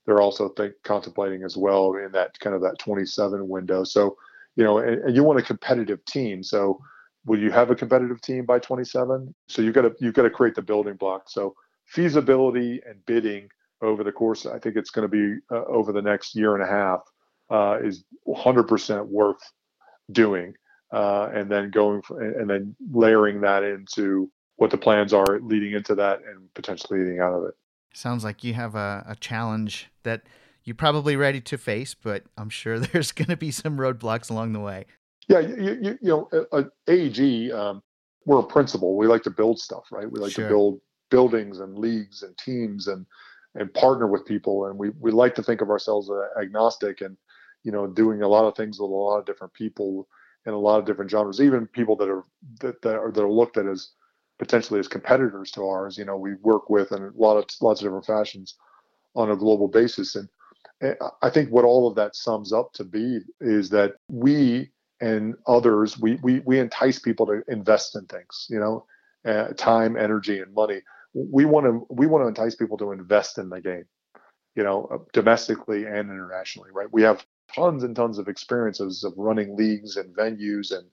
they're also think, contemplating as well in that kind of that 27 window. So, you know, and, and you want a competitive team. So, will you have a competitive team by 27? So you've got to you've got to create the building block. So feasibility and bidding over the course, I think it's going to be uh, over the next year and a half, uh, is 100% worth doing, uh, and then going for, and then layering that into what the plans are leading into that and potentially leading out of it. Sounds like you have a, a challenge that you're probably ready to face, but I'm sure <laughs> there's going to be some roadblocks along the way. Yeah, you, you, you know, uh, AEG, um, we're a principal. We like to build stuff, right? We like sure. to build buildings and leagues and teams and and partner with people. And we we like to think of ourselves as agnostic and you know doing a lot of things with a lot of different people in a lot of different genres, even people that are that, that are that are looked at as potentially as competitors to ours. You know, we work with in a lot of lots of different fashions on a global basis. And I think what all of that sums up to be is that we and others, we we we entice people to invest in things. You know, uh, time, energy, and money. We want to we want to entice people to invest in the game. You know, uh, domestically and internationally, right? We have tons and tons of experiences of running leagues and venues and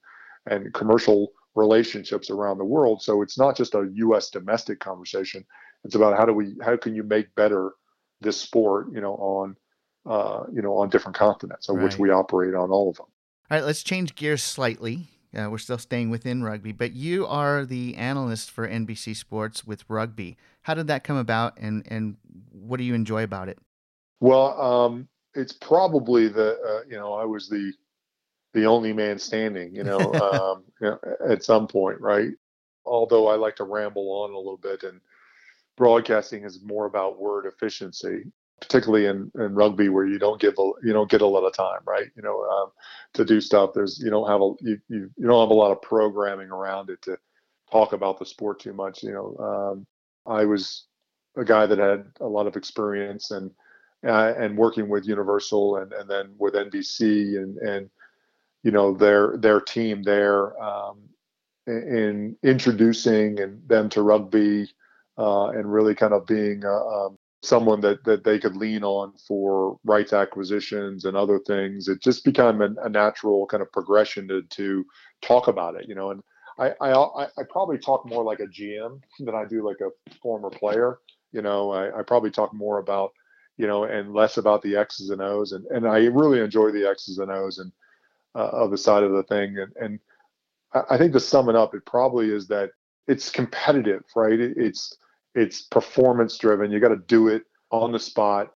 and commercial relationships around the world. So it's not just a U.S. domestic conversation. It's about how do we how can you make better this sport, you know, on uh, you know on different continents, of right. which we operate on all of them. All right, let's change gears slightly. Uh, we're still staying within rugby, but you are the analyst for NBC Sports with rugby. How did that come about, and and what do you enjoy about it? Well, um, it's probably the uh, you know I was the the only man standing, you know, um, <laughs> you know, at some point, right? Although I like to ramble on a little bit, and broadcasting is more about word efficiency particularly in, in rugby where you don't give a you don't get a lot of time right you know um, to do stuff there's you don't have a you, you, you don't have a lot of programming around it to talk about the sport too much you know um, i was a guy that had a lot of experience and uh, and working with universal and and then with nbc and and you know their their team there um, in introducing and them to rugby uh, and really kind of being a, um, someone that that they could lean on for rights acquisitions and other things. It just became a, a natural kind of progression to to talk about it, you know. And I, I I probably talk more like a GM than I do like a former player. You know, I, I probably talk more about you know and less about the X's and O's, and and I really enjoy the X's and O's and uh, of the side of the thing. And and I think to sum it up, it probably is that it's competitive, right? It, it's it's performance driven. You got to do it on the spot.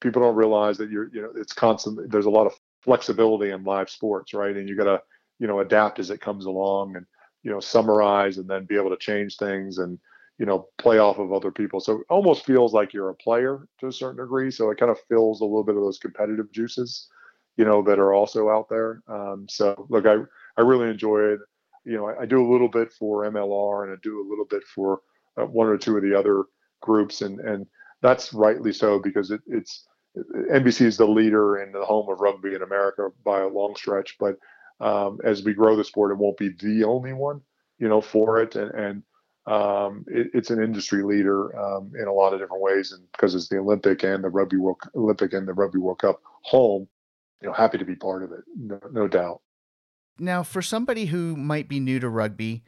People don't realize that you're, you know, it's constant. There's a lot of flexibility in live sports, right? And you got to, you know, adapt as it comes along and, you know, summarize and then be able to change things and, you know, play off of other people. So it almost feels like you're a player to a certain degree. So it kind of fills a little bit of those competitive juices, you know, that are also out there. Um, so look, I, I really enjoy it. You know, I, I do a little bit for MLR and I do a little bit for uh, one or two of the other groups, and and that's rightly so because it, it's NBC is the leader and the home of rugby in America by a long stretch. But um, as we grow the sport, it won't be the only one, you know, for it, and and um, it, it's an industry leader um, in a lot of different ways, and because it's the Olympic and the Rugby World Olympic and the Rugby World Cup home, you know, happy to be part of it, no, no doubt. Now, for somebody who might be new to rugby,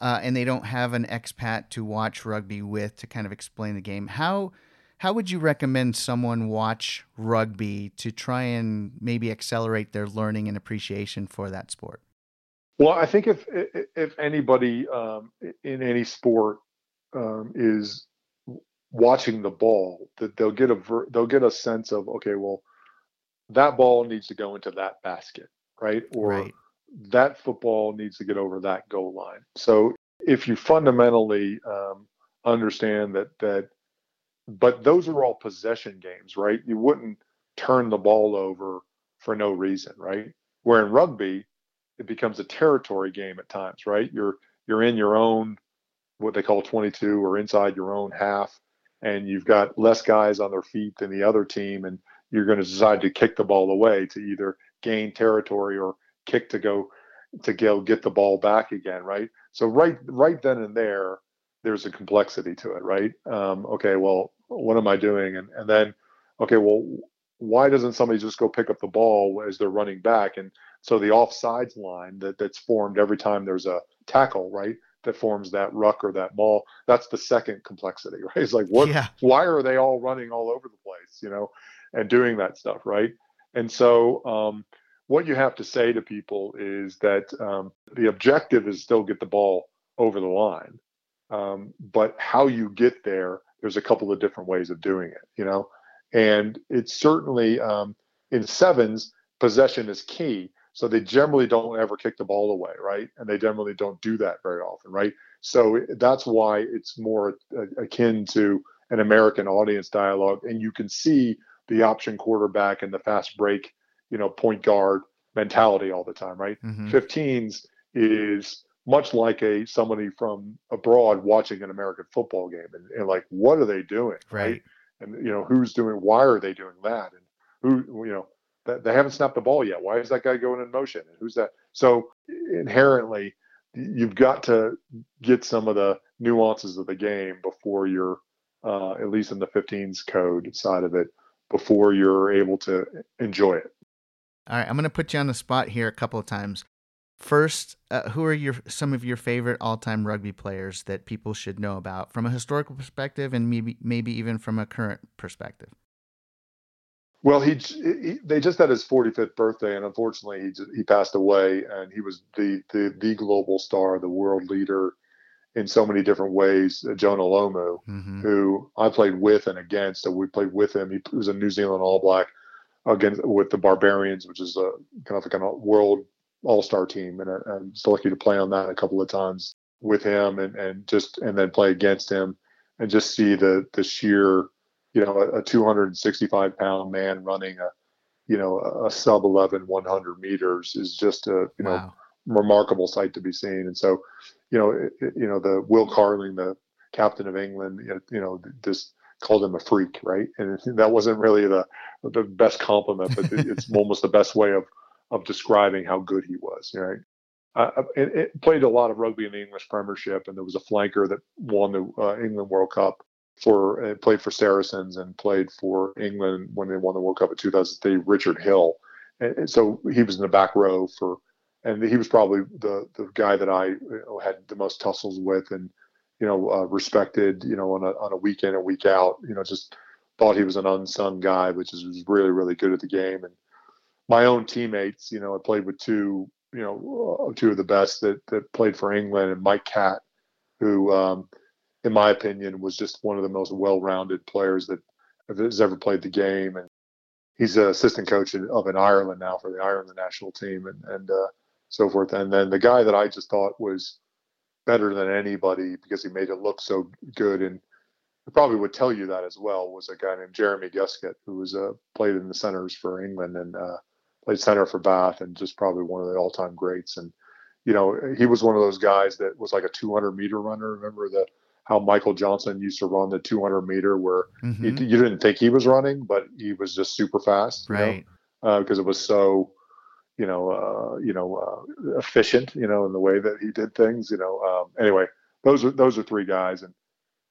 uh, and they don't have an expat to watch rugby with to kind of explain the game. How how would you recommend someone watch rugby to try and maybe accelerate their learning and appreciation for that sport? Well, I think if if anybody um, in any sport um, is watching the ball, that they'll get a they'll get a sense of okay, well, that ball needs to go into that basket, right? Or right. that football needs to get over that goal line. So if you fundamentally um, understand that that, but those are all possession games, right? You wouldn't turn the ball over for no reason, right? Where in rugby, it becomes a territory game at times, right? You're you're in your own what they call 22 or inside your own half, and you've got less guys on their feet than the other team, and you're going to decide to kick the ball away to either gain territory or kick to go to go get the ball back again, right? So right right then and there, there's a complexity to it, right? Um, okay, well, what am I doing? And and then, okay, well, why doesn't somebody just go pick up the ball as they're running back? And so the offsides line that that's formed every time there's a tackle, right? That forms that ruck or that ball. That's the second complexity, <laughs> right? It's like what? Yeah. Why are they all running all over the place, you know, and doing that stuff, right? And so um, what you have to say to people is that um, the objective is still get the ball over the line, um, but how you get there, there's a couple of different ways of doing it, you know, and it's certainly um, in sevens possession is key. So they generally don't ever kick the ball away, right? And they generally don't do that very often, right? So that's why it's more akin to an American audience dialogue, and you can see the option quarterback and the fast break you know, point guard mentality all the time, right? Mhm. 15s is much like a somebody from abroad watching an American football game and, and like, what are they doing? Right. And you know, who's doing why are they doing that? And who you know, that they haven't snapped the ball yet. Why is that guy going in motion? And who's that? So inherently you've got to get some of the nuances of the game before you're uh, at least in the 15s code side of it before you're able to enjoy it. All right, I'm going to put you on the spot here a couple of times. First, uh, who are your some of your favorite all-time rugby players that people should know about from a historical perspective and maybe maybe even from a current perspective? Well, he, he, they just had his 45th birthday, and unfortunately, he he passed away. And he was the, the the global star, the world leader in so many different ways. Uh, Jonah Lomu, Mhm. who I played with and against, so we played with him. He was a New Zealand All Black against with the Barbarians, which is a kind of like a world All Star team, and I, I was lucky to play on that a couple of times with him, and and just and then play against him, and just see the the sheer, you know, a, a 265 pound man running a, you know, a, sub 11 100 meters is just a you know wow. Remarkable sight to be seen. And so, you know, it, you know, the Will Carling, the captain of England, you know, just called him a freak, right? And <laughs> that wasn't really the the best compliment, but it's <laughs> almost the best way of of describing how good he was, right? Uh, it, it played a lot of rugby in the English Premiership, and there was a flanker that won the uh, England World Cup for uh, played for Saracens and played for England when they won the World Cup in 2003. Richard Hill, and, and so he was in the back row for and he was probably the the guy that I you know, had the most tussles with and you know uh, respected you know on a on a week in week out you know just thought he was an unsung guy which is was really really good at the game. And my own teammates you know I played with two you know uh, two of the best that that played for England and Mike Catt who um, in my opinion was just one of the most well-rounded players that has ever played the game. And he's an assistant coach of in Ireland now for the Ireland national team. And and uh, so forth. And then the guy that I just thought was better than anybody because he made it look so good and I probably would tell you that as well was a guy named Jeremy Guscott who was uh, played in the centers for England and uh, played center for Bath and just probably one of the all-time greats. And you know he was one of those guys that was like a 200 meter runner. Remember the how Michael Johnson used to run the 200 meter where Mhm. you, you didn't think he was running, but he was just super fast. Right. because it was so, you know, uh, you know, uh, efficient, you know, in the way that he did things. You know, um, anyway, those are those are three guys, and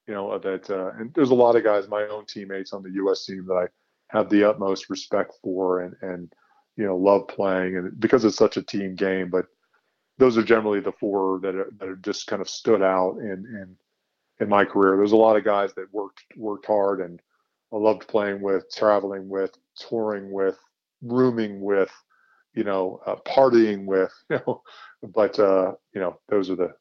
you know that, uh, and there's a lot of guys, my own teammates on the U.S. team that I have the utmost respect for, and and you know love playing, and because it's such a team game. But those are generally the four that are, that are just kind of stood out in in in my career. There's a lot of guys that worked worked hard and I loved playing with, traveling with, touring with, rooming with, you know, uh, partying with, <laughs> you know. But uh, you know, those are the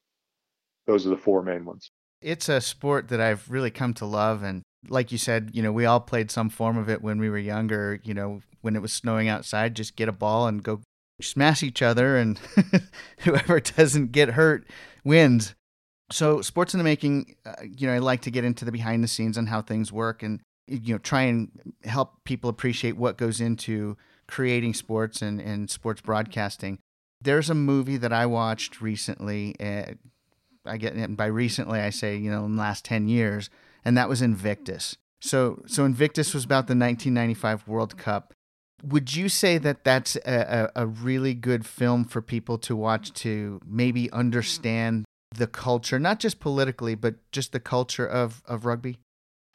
those are the four main ones. It's a sport that I've really come to love and like you said, you know, we all played some form of it when we were younger. You know, when it was snowing outside, just get a ball and go smash each other, and <laughs> whoever doesn't get hurt wins. So, sports in the making, uh, you know, I like to get into the behind the scenes and how things work, and you know, try and help people appreciate what goes into creating sports and, and sports broadcasting. There's a movie that I watched recently. Uh, I get and by recently I say you know in the last ten years, and that was Invictus. So so Invictus was about the 1995 World Cup. Would you say that that's a, a, a really good film for people to watch to maybe understand the culture, not just politically, but just the culture of, of rugby?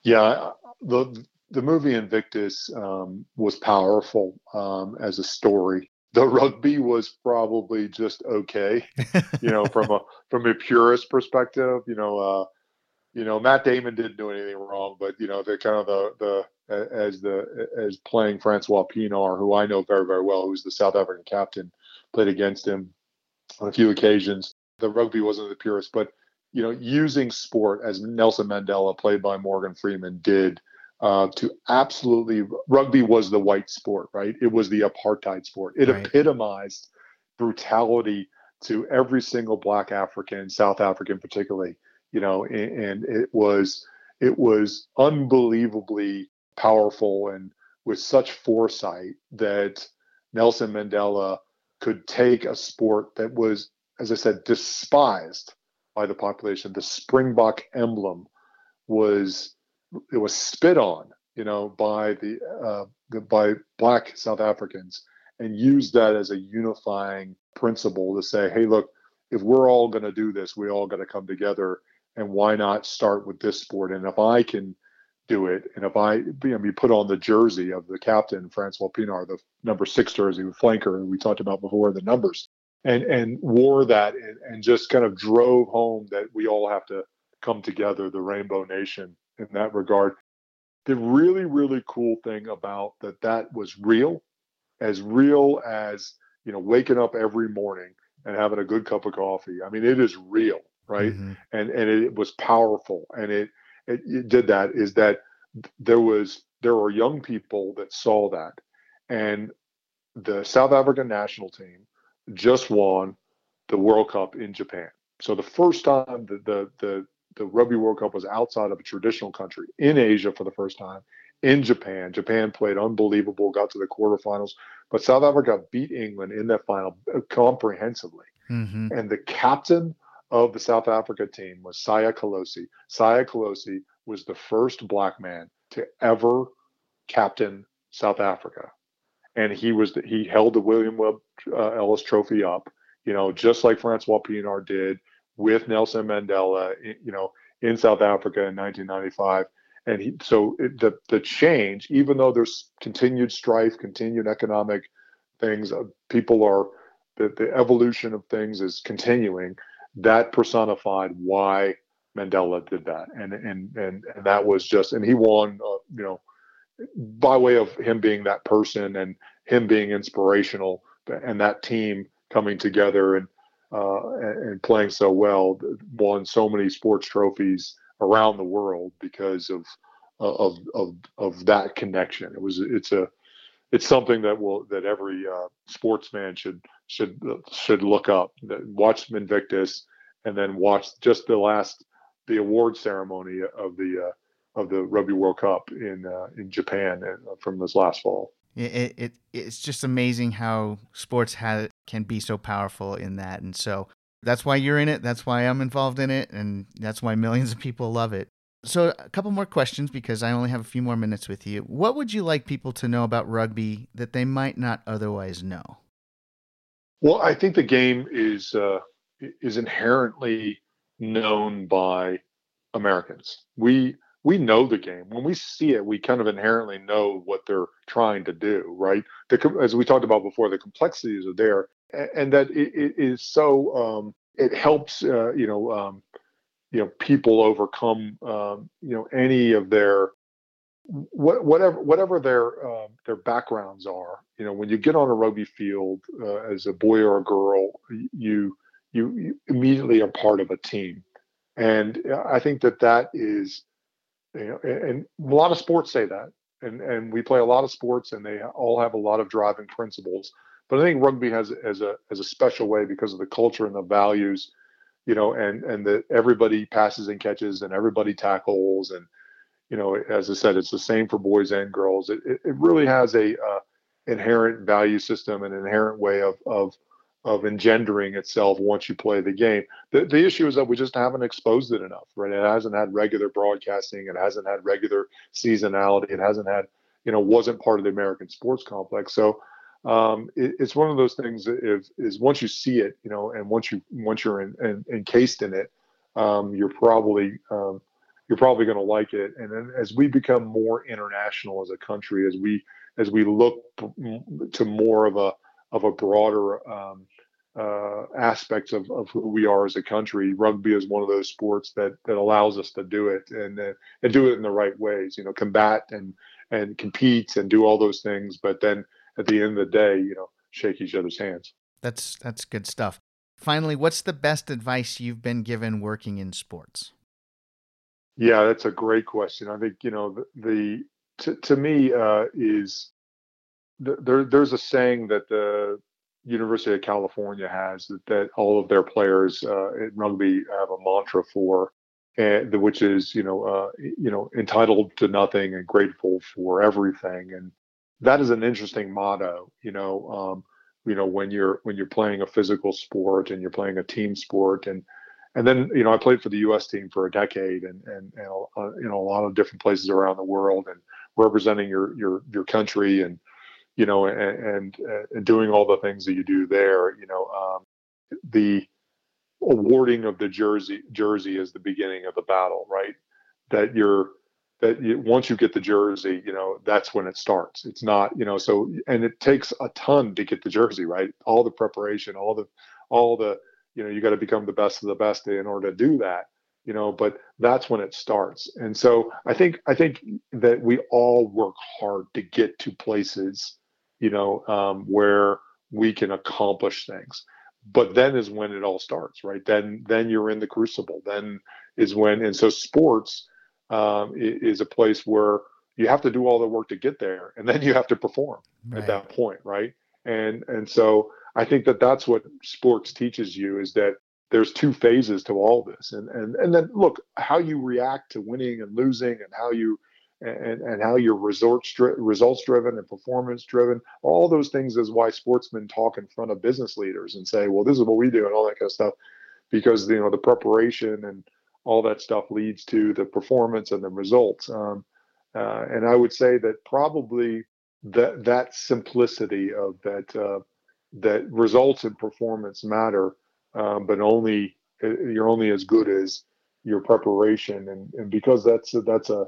Yeah, the the movie Invictus um, was powerful um, as a story. The rugby was probably just okay, <laughs> you know, from a from a purist perspective. You know, uh, you know, Matt Damon didn't do anything wrong, but you know, the kind of the the as the as playing Francois Pienaar, who I know very very well, who's the South African captain, played against him on a few occasions. The rugby wasn't the purest, but you know, using sport as Nelson Mandela, played by Morgan Freeman, did uh, to absolutely rugby was the white sport, right? It was the apartheid sport. It right. epitomized brutality to every single black African, South African particularly, you know, and, and it was it was unbelievably powerful and with such foresight that Nelson Mandela could take a sport that was, as I said, despised by the population. The Springbok emblem was it was spit on, you know, by the uh, by black South Africans, and used that as a unifying principle to say, hey, look, if we're all going to do this, we all got to come together, and why not start with this sport? And if I can do it, and if I you know, put on the jersey of the captain Francois Pienaar, the number six jersey, the flanker we talked about before, the numbers, and and wore that and, and just kind of drove home that we all have to come together, the Rainbow Nation, in that regard. The really, really cool thing about that that was real, as real as you know, waking up every morning and having a good cup of coffee. I mean, it is real, right? Mm-hmm. And and it was powerful, and it, it it did that. Is that there was there were young people that saw that, and the South African national team just won the World Cup in Japan. So the first time the the the the Rugby World Cup was outside of a traditional country in Asia for the first time in Japan. Japan played unbelievable, got to the quarterfinals, but South Africa beat England in that final comprehensively. Mm-hmm. And the captain of the South Africa team was Siya Kolisi. Siya Kolisi was the first black man to ever captain South Africa. And he was the, he held the William Webb uh, Ellis Trophy up, you know, just like Francois Pienaar did with Nelson Mandela, you know, in South Africa in 1995. And he, so it, the the change, even though there's continued strife, continued economic things, uh, people are the, the evolution of things is continuing. That personified why Mandela did that, and and and, and that was just, and he won, uh, you know, by way of him being that person and him being inspirational, and that team coming together and uh, and, playing so well, won so many sports trophies around the world because of of of of that connection. It was it's a it's something that will that every uh, sportsman should should should look up. Watch Invictus, and then watch just the last the award ceremony of the uh, of the Rugby World Cup in uh, in Japan uh, from this last fall. It, it it's just amazing how sports can be so powerful in that, and so that's why you're in it. That's why I'm involved in it, and that's why millions of people love it. So, a couple more questions because I only have a few more minutes with you. What would you like people to know about rugby that they might not otherwise know? Well, I think the game is uh, is inherently known by Americans. We we know the game. When we see it we kind of inherently know what they're trying to do right? The, as we talked about before the complexities are there and that it, it is so um, it helps uh, you know um, you know people overcome um, you know any of their whatever whatever their uh, their backgrounds are. You know when you get on a rugby field uh, as a boy or a girl you, you you immediately are part of a team. And i think that that is you know, and a lot of sports say that, and and we play a lot of sports, and they all have a lot of driving principles. But I think rugby has as a as a special way because of the culture and the values, you know, and and that everybody passes and catches, and everybody tackles, and you know, as I said, it's the same for boys and girls. It it, it really has a uh, inherent value system, an inherent way of of of engendering itself once you play the game. The, the issue is that we just haven't exposed it enough, right? It hasn't had regular broadcasting. It hasn't had regular seasonality. It hasn't had, you know, wasn't part of the American sports complex. So um, it, it's one of those things if, is once you see it, you know, and once you once you're in, in, encased in it, um, you're probably um, you're probably going to like it. And then as we become more international as a country, as we as we look to more of a of a broader um, uh, aspects of, of who we are as a country. Rugby is one of those sports that that allows us to do it and uh, and do it in the right ways. You know, combat and and compete and do all those things, but then at the end of the day, you know, shake each other's hands. That's that's good stuff. Finally, what's the best advice you've been given working in sports? Yeah, that's a great question. I think you know the, the to, to me uh, is there, there's a saying that the University of California has that, that all of their players uh, in rugby have a mantra for, and which is you know uh, you know entitled to nothing and grateful for everything, and that is an interesting motto. You know, um, you know when you're when you're playing a physical sport and you're playing a team sport and and then you know I played for the U.S. team for a decade and and, and uh, you know a lot of different places around the world and representing your your your country and you know, and, and, doing all the things that you do there, you know, um, the awarding of the jersey jersey is the beginning of the battle, right? That you're that you, once you get the jersey, you know, that's when it starts. It's not, you know, so and it takes a ton to get the jersey, right? All the preparation, all the all the, you know, you got to become the best of the best in order to do that you know but that's when it starts and so i think i think that we all work hard to get to places you know, um, where we can accomplish things. But then is when it all starts, right? Then then you're in the crucible. Then is when, and so sports um, is a place where you have to do all the work to get there, and then you have to perform right. at that point, right? And and so I think that that's what sports teaches you is that there's two phases to all this, and and and then look how you react to winning and losing, and how you and, and how you're results results driven and performance driven. All those things is why sportsmen talk in front of business leaders and say, "Well, this is what we do," and all that kind of stuff, because you know the preparation and all that stuff leads to the performance and the results. Um, uh, and I would say that probably that that simplicity of that uh, that results and performance matter, um, but only you're only as good as your preparation, and and because that's that's a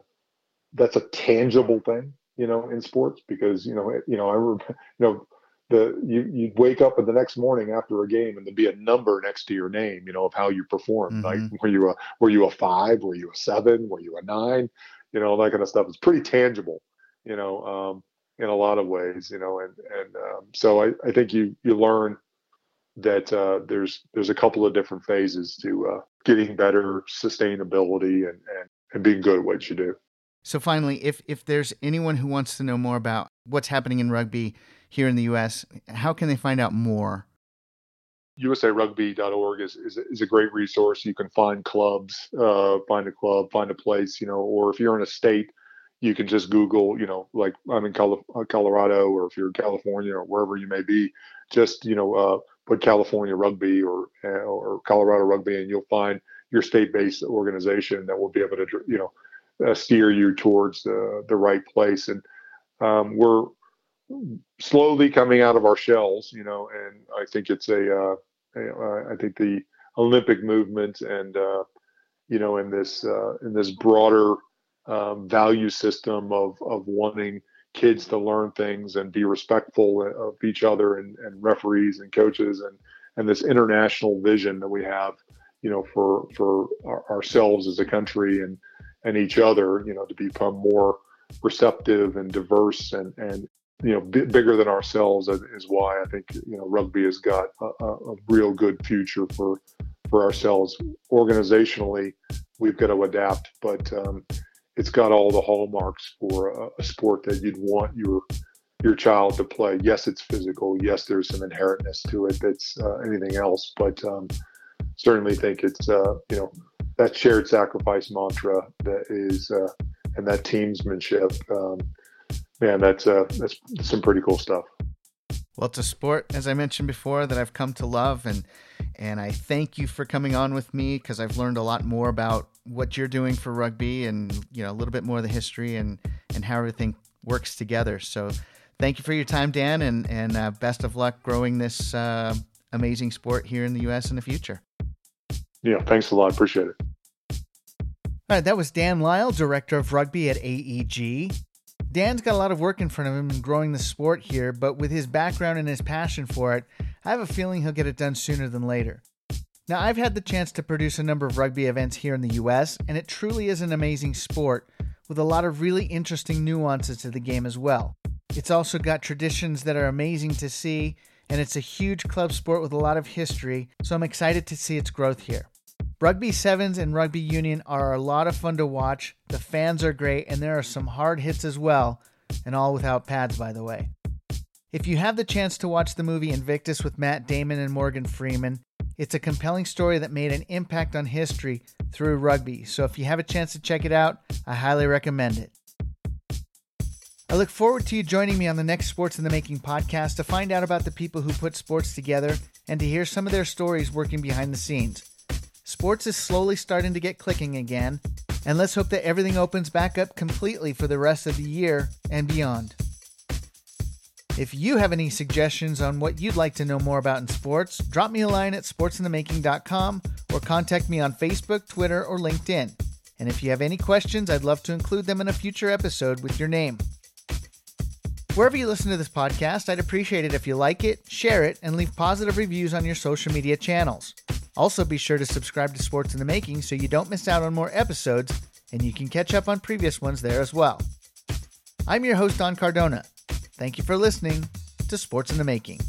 that's a tangible thing, you know, in sports because you know, you know, I remember, you know, the you you'd wake up in the next morning after a game and there'd be a number next to your name, you know, of how you performed. Mm-hmm. Like, were you a were you a five? Were you a seven? Were you a nine? You know, that kind of stuff. It's pretty tangible, you know, um, in a lot of ways, you know, and and um, so I I think you you learn that uh, there's there's a couple of different phases to uh, getting better sustainability and, and and being good at what you do. So finally, if if there's anyone who wants to know more about what's happening in rugby here in the U.S., how can they find out more? USARugby.org is, is, is a great resource. You can find clubs, uh, find a club, find a place, you know, or if you're in a state, you can just Google, you know, like I'm in uh, Colorado, or if you're in California or wherever you may be, just you know, uh, put California Rugby or uh, or Colorado Rugby, and you'll find your state-based organization that will be able to, you know, uh, steer you towards the, the right place. And um, we're slowly coming out of our shells, you know, and I think it's a, uh, a I think the Olympic movement and, uh, you know, in this, uh, in this broader um, value system of, of wanting kids to learn things and be respectful of each other and, and referees and coaches and, and this international vision that we have, you know, for, for our, ourselves as a country and, and each other, you know, to become more receptive and diverse and, and you know, b- bigger than ourselves is why I think, you know, rugby has got a, a, real good future for, for ourselves. Organizationally, we've got to adapt, but um, it's got all the hallmarks for a, a sport that you'd want your your child to play. Yes, it's physical. Yes, there's some inherentness to it that's uh, anything else, but um, certainly think it's uh, you know that shared sacrifice mantra that is uh, and that teamsmanship. Um, man, that's uh, that's some pretty cool stuff. Well, it's a sport, as I mentioned before, that I've come to love, and and I thank you for coming on with me because I've learned a lot more about what you're doing for rugby, and you know a little bit more of the history and and how everything works together. So, thank you for your time, Dan, and and uh, best of luck growing this uh, amazing sport here in the U.S. in the future. Yeah, thanks a lot. Appreciate it. Right, that was Dan Lyle, director of rugby at AEG. Dan's got a lot of work in front of him in growing the sport here, but with his background and his passion for it, I have a feeling he'll get it done sooner than later. Now, I've had the chance to produce a number of rugby events here in the US, and it truly is an amazing sport with a lot of really interesting nuances to the game as well. It's also got traditions that are amazing to see, and it's a huge club sport with a lot of history, so I'm excited to see its growth here. Rugby Sevens and Rugby Union are a lot of fun to watch. The fans are great, and there are some hard hits as well, and all without pads, by the way. If you have the chance to watch the movie Invictus with Matt Damon and Morgan Freeman, it's a compelling story that made an impact on history through rugby. So if you have a chance to check it out, I highly recommend it. I look forward to you joining me on the next Sports in the Making podcast to find out about the people who put sports together and to hear some of their stories working behind the scenes. Sports is slowly starting to get clicking again, and let's hope that everything opens back up completely for the rest of the year and beyond. If you have any suggestions on what you'd like to know more about in sports, drop me a line at sportsinthemaking.com or contact me on Facebook, Twitter, or LinkedIn. And if you have any questions, I'd love to include them in a future episode with your name. Wherever you listen to this podcast, I'd appreciate it if you like it, share it, and leave positive reviews on your social media channels. Also, be sure to subscribe to Sports in the Making so you don't miss out on more episodes and you can catch up on previous ones there as well. I'm your host, Don Cardona. Thank you for listening to Sports in the Making.